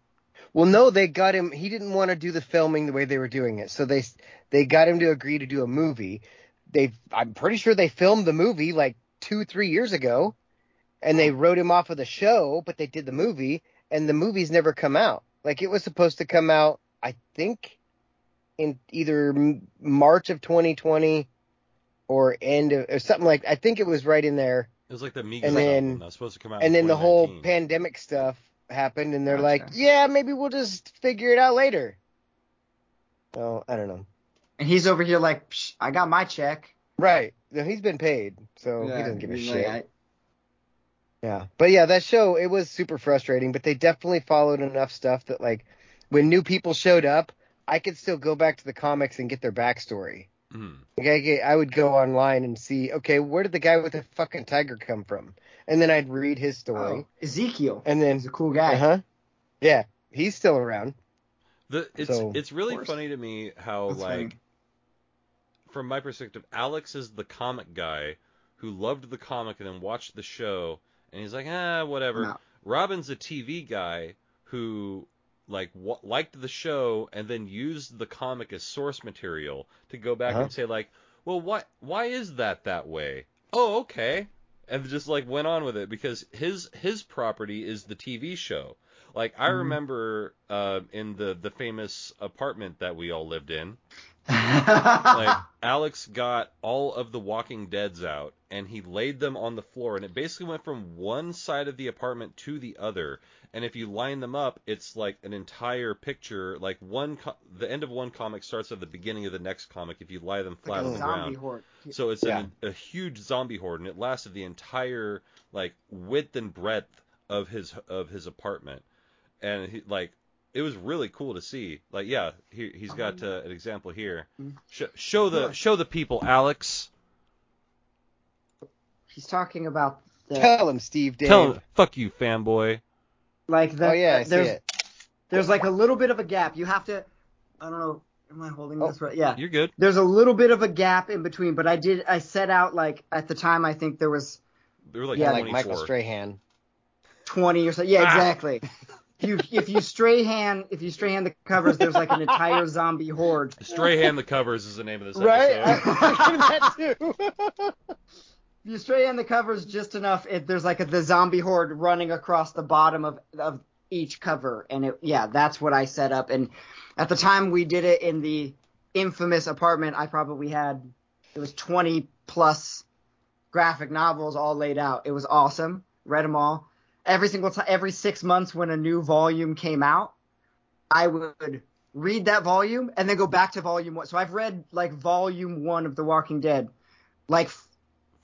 Well, no, they got him. He didn't want to do the filming the way they were doing it, so they they got him to agree to do a movie. They, I'm pretty sure they filmed the movie like two, three years ago, and they wrote him off of the show, but they did the movie, and the movie's never come out. Like it was supposed to come out, I think, in either March of 2020 or end of or something like. I think it was right in there. It was like the Migos And then- album that was supposed to come out. and then the whole pandemic stuff happened, and they're Gotcha. like, "Yeah, maybe we'll just figure it out later." Well, I don't know. And he's over here like, Psh, I got my check. Right? No, he's been paid, so he doesn't give a he's shit. like, I- Yeah, but yeah, that show it was super frustrating, but they definitely followed enough stuff that like when new people showed up, I could still go back to the comics and get their backstory. Mhm. Like I, I would go online and see, okay, where did the guy with the fucking tiger come from? And then I'd read his story, oh, Ezekiel. and then He's a cool guy. uh huh, yeah, he's still around. The it's So- it's really funny to me how That's like funny. from my perspective, Alex is the comic guy who loved the comic and then watched the show, and he's like, ah, whatever. No. Robin's a TV guy who like w- liked the show and then used the comic as source material to go back Uh-huh. and say like, well, what? Why is that that way? Oh, okay, and just like went on with it because his his property is the TV show. Like I Mhm. remember uh, in the the famous apartment that we all lived in. [LAUGHS] like Alex got all of the Walking Dead's out and he laid them on the floor and it basically went from one side of the apartment to the other and if you line them up it's like an entire picture like one co- the end of one comic starts at the beginning of the next comic if you lie them flat like on the ground. horde. so it's Yeah. an, a huge zombie horde and it lasted the entire like width and breadth of his of his apartment. And he like it was really cool to see. Like yeah he, he's got uh, an example here. Sh- show the show the people alex. He's talking about the Tell him, Steve Dave. tell him fuck you fanboy like the oh yeah, I see there's it. there's like a little bit of a gap. You have to I don't know am I holding Oh. this right? Yeah. you're good There's a little bit of a gap in between, but I did I set out like at the time I think there was they were like Yeah, like Michael Strahan. 20 or so. Yeah, Ah. exactly. if you if you stray hand if you stray hand the covers, there's like an entire zombie horde. Strahan the covers is the name of this Right? I episode was that too. [LAUGHS] You stray hand the covers just enough, it, there's like a, the zombie horde running across the bottom of of each cover, and it yeah, that's what I set up. And at the time we did it in the infamous apartment, I probably had it was 20 plus graphic novels all laid out. It was awesome. Read them all. Every single time, every six months when a new volume came out, I would read that volume and then go back to volume one. So I've read like volume one of The Walking Dead, like 40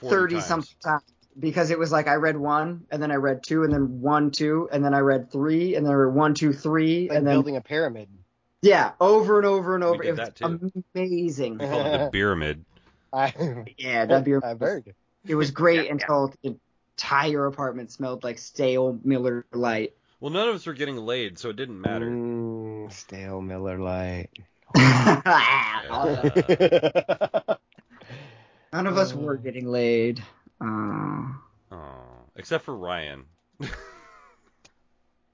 30 times. something times because it was like I read one and then I read two and then one, two, and then I read three and then I read one, two, three, Like and then building a pyramid. yeah, over and over and over. did it was that too. amazing. we call it the [LAUGHS] pyramid I, Yeah, that beer. [LAUGHS] I've heard. It was great until the entire apartment smelled like stale Miller Lite. well none of us were getting laid so it didn't matter Mm, stale Miller Lite. [LAUGHS] None of us were getting laid. Uh, oh except for ryan [LAUGHS]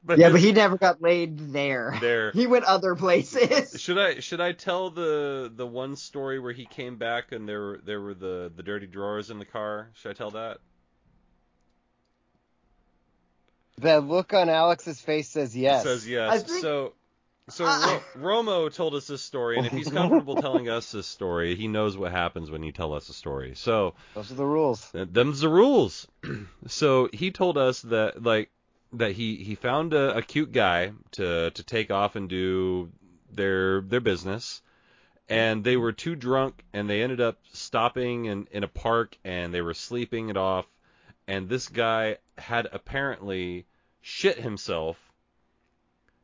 but yeah, but but he never got laid there. there [LAUGHS] He went other places. [LAUGHS] Should I should I tell the the one story where he came back and there were there were the the dirty drawers in the car? Should I tell that? The look on Alex's face says yes. It says yes. I think- So so Uh, Ro- Romo told us this story, and if he's [LAUGHS] comfortable telling us this story, he knows what happens when you tell us a story. So Those are the rules. them's the rules. [CLEARS THROAT] so he told us that like that he he found a, a cute guy to to take off and do their their business and they were too drunk and they ended up stopping in in a park and they were sleeping it off and this guy had apparently shit himself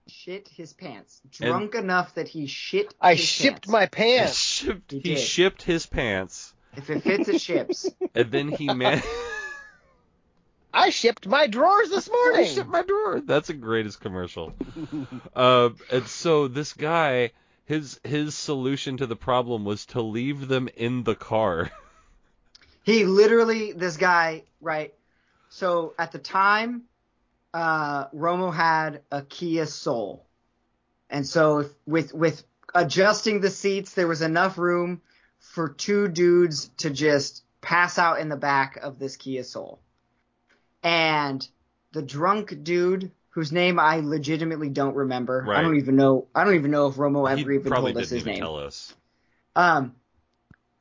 Shit his pants. Drunk enough that he shit. I shipped pants. my pants. shipped, He he shipped his pants If it fits, it ships. [LAUGHS] and then he man I shipped my drawers this [LAUGHS] morning. I shipped my drawer. That's the greatest commercial. uh, and so this guy, his his solution to the problem was to leave them in the car. [LAUGHS] He literally, this guy, right? So at the time, uh, Romo had a Kia Soul, and so if, with with adjusting the seats, there was enough room for two dudes to just pass out in the back of this Kia Soul, and the drunk dude. Whose name I legitimately don't remember. Right. I don't even know. I don't even know if Romo he ever even told us his name. tell us. Um,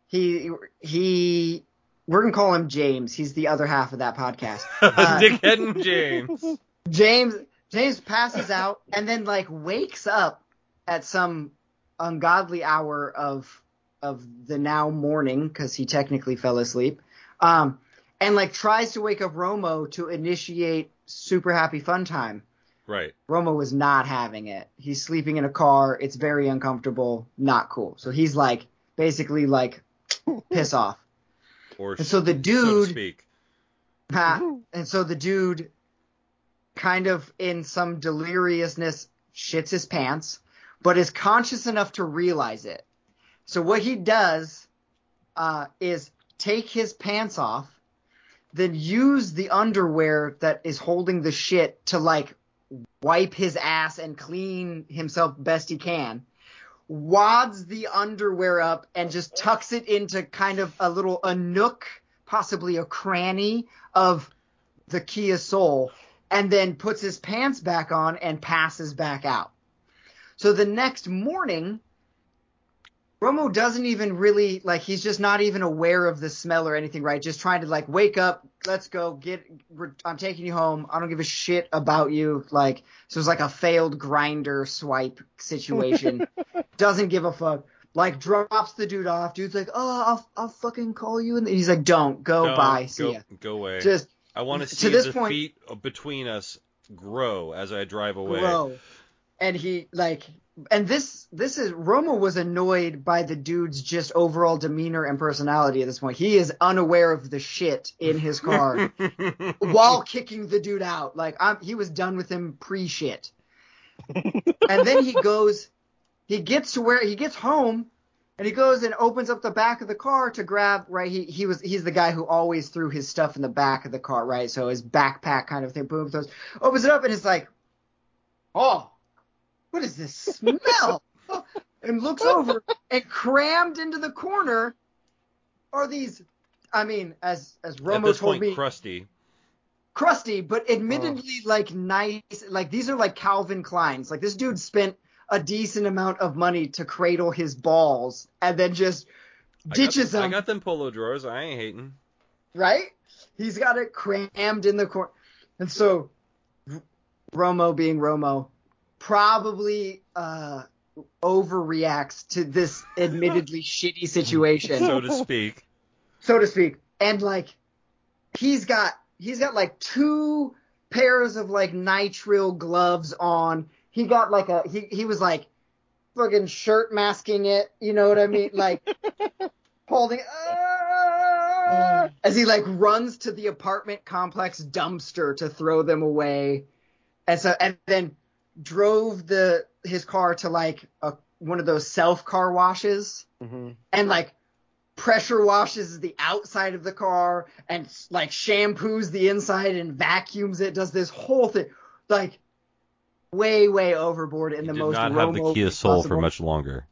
he he, we're gonna call him James. He's the other half of that podcast. [LAUGHS] Uh, Dickhead and James. [LAUGHS] James James passes out and then like wakes up at some ungodly hour of of the now morning because he technically fell asleep. Um, and like tries to wake up Romo to initiate super happy fun time. Right. Romo was not having it. He's sleeping in a car. It's very uncomfortable. Not cool. So he's like basically like [LAUGHS] piss off. Or And so the so dude, speak. ha, and so the dude, kind of in some deliriousness, shits his pants, but is conscious enough to realize it. So what he does uh, is take his pants off, then use the underwear that is holding the shit to like wipe his ass and clean himself best he can. Wads the underwear up and just tucks it into kind of a little a nook, possibly a cranny of the Kia Soul, and then puts his pants back on and passes back out. So the next morning, Romo doesn't even really like he's just not even aware of the smell or anything, right? Just trying to like wake up, let's go, get we're, I'm taking you home. I don't give a shit about you. Like so it's like a failed Grindr swipe situation. [LAUGHS] doesn't give a fuck. Like drops the dude off. Dude's like, "Oh, I'll I'll fucking call you." And he's like, "Don't go Don't, bye, see go, ya." go away. Just I want to see to see this the point- feet uh, between us grow as I drive away. grow. And he like and this this is Romo was annoyed by the dude's just overall demeanor and personality at this point. He is unaware of the shit in his car [LAUGHS] while kicking the dude out. Like I'm he was done with him pre shit. and then he goes he gets to where he gets home and he goes and opens up the back of the car to grab right he he was he's the guy who always threw his stuff in the back of the car right so his backpack kind of thing boom throws opens it up and it's like oh what is this smell [LAUGHS] and looks over and crammed into the corner are these I mean as as At Romo this told point, me crusty. crusty, but admittedly like nice. Like these are like Calvin Kleins. Like this dude spent a decent amount of money to cradle his balls and then just I ditches got, I got them polo drawers. I ain't hating. right? He's got it crammed in the corner, and so Romo, being Romo, probably uh, overreacts to this admittedly [LAUGHS] shitty situation. so to speak. so to speak. And like he's got he's got like two pairs of like nitrile gloves on. He got like a he he was like fucking shirt masking it, you know what I mean? Like [LAUGHS] holding "Ah," as he like runs to the apartment complex dumpster to throw them away. And so and then drove the his car to like a one of those self car washes. Mhm. and like pressure washes the outside of the car and like shampoos the inside and vacuums it does this whole thing. Like way way overboard in He the did most not have the Romo Kia way Soul for much longer.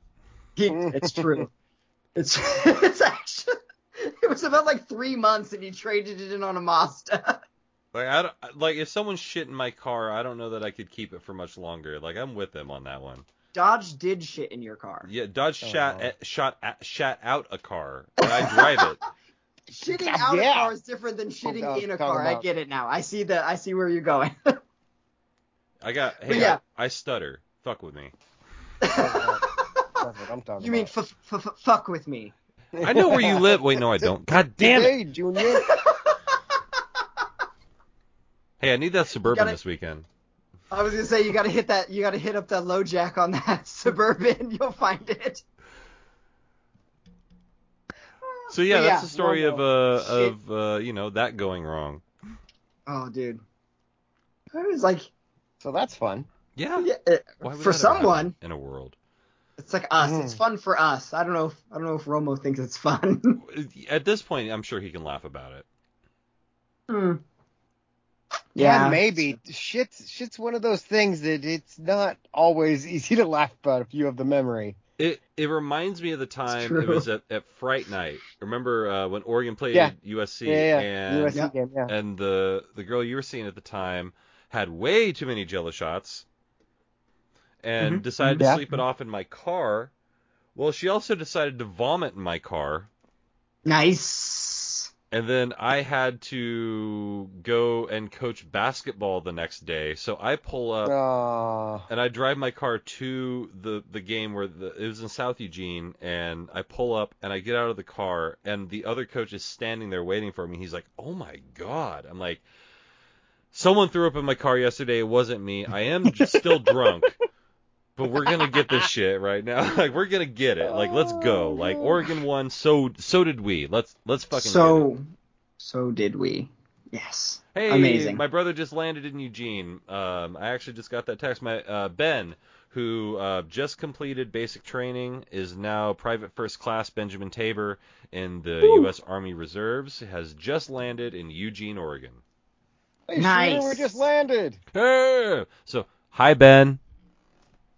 He, it's true. [LAUGHS] It's [LAUGHS] it's actually it was about like three months and he traded it in on a Mazda [LAUGHS] Like I don't, like if someone's shit in my car, I don't know that I could keep it for much longer. Like I'm with them on that one. Dodge did shit in your car Yeah, Dodge oh, eh, shot Oh. at, shot at, shot out a car, and I drive it. [LAUGHS] shitting out Yeah. a car is different than shitting I was in a talking car I get it now I see the I see where you're going [LAUGHS] I got hey, yeah. I, I stutter. Fuck with me. I'm talking you mean f- f- f- fuck with me I know where you live. Wait, no, I don't. God [LAUGHS] damn it. Hey, Junior. Hey, I need that suburban gotta- this weekend. I was gonna say you gotta hit that you gotta hit up that LoJack on that [LAUGHS] suburban. You'll find it. So yeah, But that's yeah, the story of Romo. uh of uh you know that going wrong. Oh, dude. I was like, So that's fun. Yeah. yeah, Why would for that ever happen someone, in a world. it's like us. Mm. It's fun for us. I don't know. If, I don't know if Romo thinks it's fun. [LAUGHS] At this point, I'm sure he can laugh about it. Hmm. Yeah, maybe. Shit's shit's one of those things that it's not always [LAUGHS] easy to laugh about if you have the memory. It it reminds me of the time it was at, at Fright Night. Remember uh, when Oregon played Yeah. USC Yeah, yeah. and USC Yeah. game, yeah. and the the girl you were seeing at the time had way too many Jello shots and Mhm. decided to Yeah. sleep it off in my car. Well, she also decided to vomit in my car. Nice. And then I had to go and coach basketball the next day. So I pull up Aw. and I drive my car to the the game where the it was in South Eugene, and I pull up and I get out of the car, and the other coach is standing there waiting for me. He's like, "Oh my god!" I'm like, "Someone threw up in my car yesterday. It wasn't me. I am just still drunk." [LAUGHS] But we're gonna get this [LAUGHS] shit right now. [LAUGHS] Like we're gonna get it. Like let's go. Like Oregon won, so so did we. Let's let's fucking get it. So, so did we. Yes. Hey, Amazing. my brother just landed in Eugene. Um, I actually just got that text. My uh, Ben, who uh, just completed basic training, is now private first class Benjamin Tabor in the Woo. U.S. Army Reserves. Has just landed in Eugene, Oregon. Hey, Nice. Shooter, we just landed. Hey! So, hi Ben.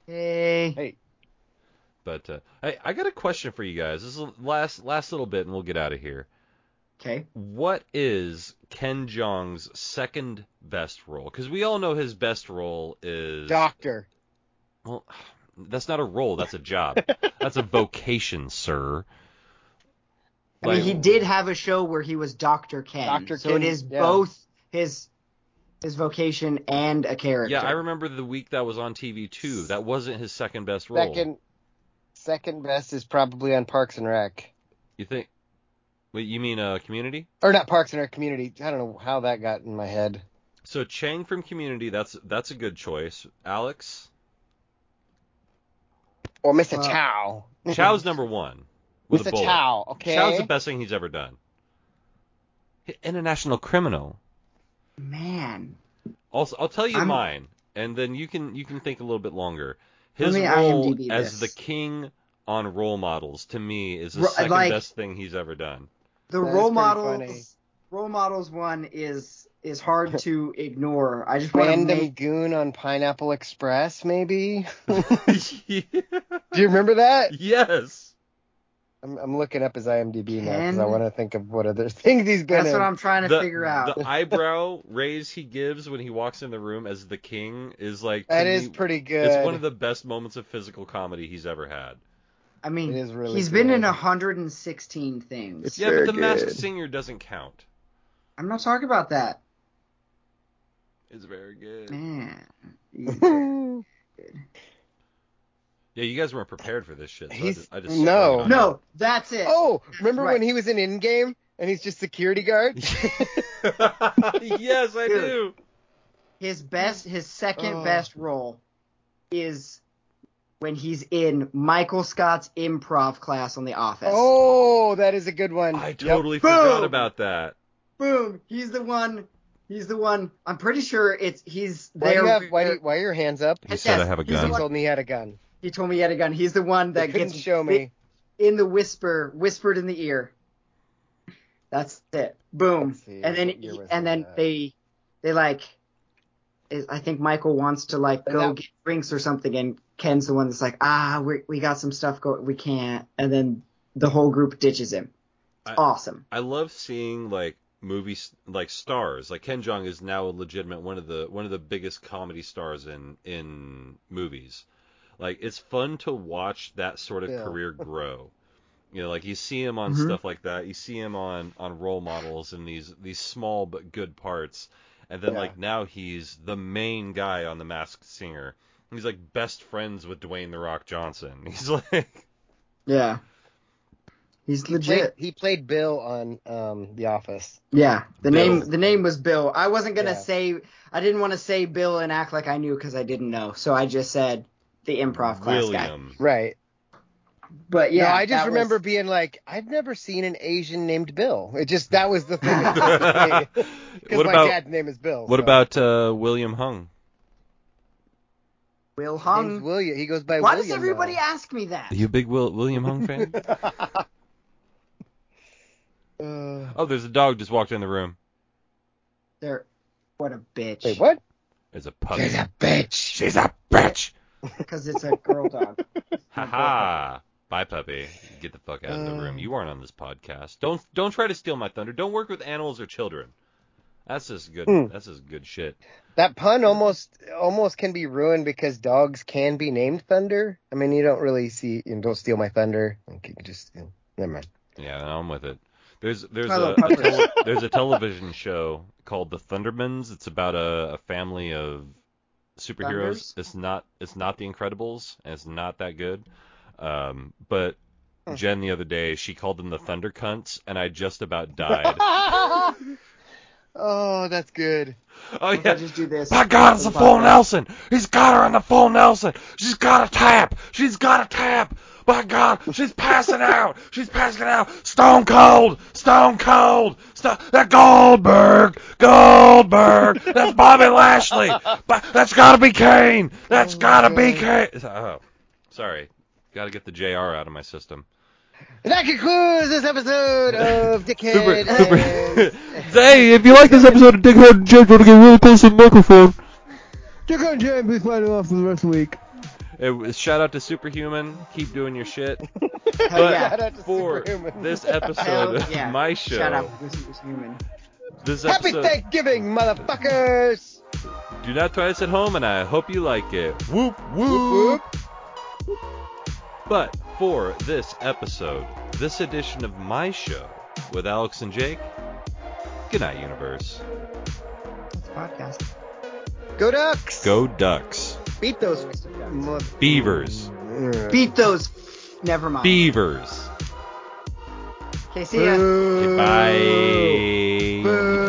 Hey. Hey, But uh, hey, I got a question for you guys. This is the last last little bit, and we'll get out of here. Okay. What is Ken Jeong's second best role? Because we all know his best role is doctor. Well, that's not a role. That's a job. [LAUGHS] that's a vocation, sir. I mean, he did have a show where he was Dr. Ken. Dr. So Ken, it is yeah. both his his vocation and a character. Yeah, I remember the week that was on TV too. That wasn't his second best role. Second, second best is probably on Parks and Rec, You think? Wait, you mean uh, Community? or not Parks and Rec Community. I don't know how that got in my head. So Chang from Community, that's that's a good choice. Alex, Or Mr. Uh, Chow. [LAUGHS] Chow's number one. With a Mr. bullet. Chow. Okay. Chow's the best thing he's ever done. International criminal. Man. Also, I'll tell you I'm- mine, and then you can you can think a little bit longer. His role IMDb as the king on role models to me is the Ro- second like- best thing he's ever done. The That is role models funny. role models one is is hard [LAUGHS] to ignore. I just want to Random make goon on Pineapple Express, maybe. Yeah. [LAUGHS] [LAUGHS] Do you remember that? yes. I'm, I'm looking up his IMDb now because I want to think of what other [LAUGHS] things he's been that's in. what I'm trying to The, figure out. the [LAUGHS] eyebrow raise he gives when he walks in the room as the king is like That is me, pretty good. It's one of the best moments of physical comedy he's ever had. I mean, It is really he's been in 116 things. It's Yeah, but the masked singer doesn't count. I'm not talking about that. It's very good. Man. [LAUGHS] Easy. Yeah, you guys weren't prepared for this shit. So He's- I just, I just no. sprung it on no, that's it. oh, remember right. when he was in Endgame and he's just security guard? [LAUGHS] yes, I Dude. do. His best, his second Oh. best role is when he's in Michael Scott's improv class on The Office. oh, that is a good one. I Yep. totally forgot Boom. about that. Boom! He's the one. He's the one. I'm pretty sure it's he's Why do there. you have? Why, do you, why are your hands up? He said I have a he's the He told me he had a gun. He told me he had a gun. He's the one that couldn't gets show me. in the whisper, whispered in the ear. That's it. Boom. See, And then what year was and then that? they they like I think Michael wants to like go that- get drinks or something and Ken's the one that's like, "Ah, we we got some stuff going. We can't." And then the whole group ditches him. It's I- awesome. I love seeing like movies like stars. Like Ken Jeong is now a legitimate one of the one of the biggest comedy stars in in movies. Like it's fun to watch that sort of Yeah. career grow. You know, like you see him on Mhm. stuff like that. You see him on on role models in these these small but good parts. And then Yeah. like now he's the main guy on The Masked Singer. He's like best friends with Dwayne the Rock Johnson. [LAUGHS] He's like Yeah. He's He legit. played, he played Bill on um, The Office. Yeah, the Bill. name the name was Bill. I wasn't gonna Yeah. say I didn't want to say Bill and act like I knew because I didn't know, so I just said the improv class guy. Right. But yeah, no, I just remember was- being like, I've never seen an Asian named Bill. It just that was the thing. [LAUGHS] Because what my about dad's name is Bill. what so. about uh, William Hung? Will His name's Hung. William? He goes by Why William. does everybody though. ask me that? Are you a big Will, William Hung fan? [LAUGHS] [LAUGHS] Uh, oh, there's a dog just walked in the room. They're what a bitch. wait, what? There's a puppy. She's a bitch. She's a bitch. Because it's a girl dog. [LAUGHS] Ha ha. Bye, puppy. Get the fuck out of the room. You aren't on this podcast. Don't don't try to steal my thunder. Don't work with animals or children. That's just good. Hmm. That's just good shit. That pun almost almost can be ruined because dogs can be named Thunder. I mean, you don't really see. You know, don't steal my thunder. Can just you know, never mind. Yeah, I'm with it. There's there's a, a tele- [LAUGHS] there's a television show called The Thundermans. It's about a, a family of superheroes. Thunders? It's not it's not The Incredibles, and it's not that good. Um, but Jen the other day she called them the Thunder Cunts, and I just about [LAUGHS] died. oh, that's good. oh yeah. Just do this. My God, it's a full. Nelson. He's got her in the full Nelson. She's got a tap. She's got a tap. My God, she's passing out. She's passing out. Stone Cold. Stone Cold. Stone, that Goldberg. Goldberg. That's Bobby Lashley. But that's got to be Kane. That's Oh, got to be Kane. Oh, sorry. Got to get the JR out of my system. And that concludes this episode of [LAUGHS] Dickhead. Super, super. [LAUGHS] hey, if you like this episode of Dickhead and James, want to get really close to the microphone. Dickhead and James, please find off for the rest of the week. It was, shout out to Superhuman. Keep doing your shit. [LAUGHS] But yeah. Shout out to for Superhuman. this Hell episode of yeah. my show, Shout out. This is human. this Happy episode, Thanksgiving, motherfuckers! do not try this at home, and I hope you like it. Whoop whoop. Whoop, whoop. But for this episode, this edition of my show with Alex and Jake, good night, universe. That's a podcast. Go Ducks. Go Ducks. Beat those. Ducks. Beavers. Beat those. Never mind. Beavers. Okay, see ya. Boo. Goodbye.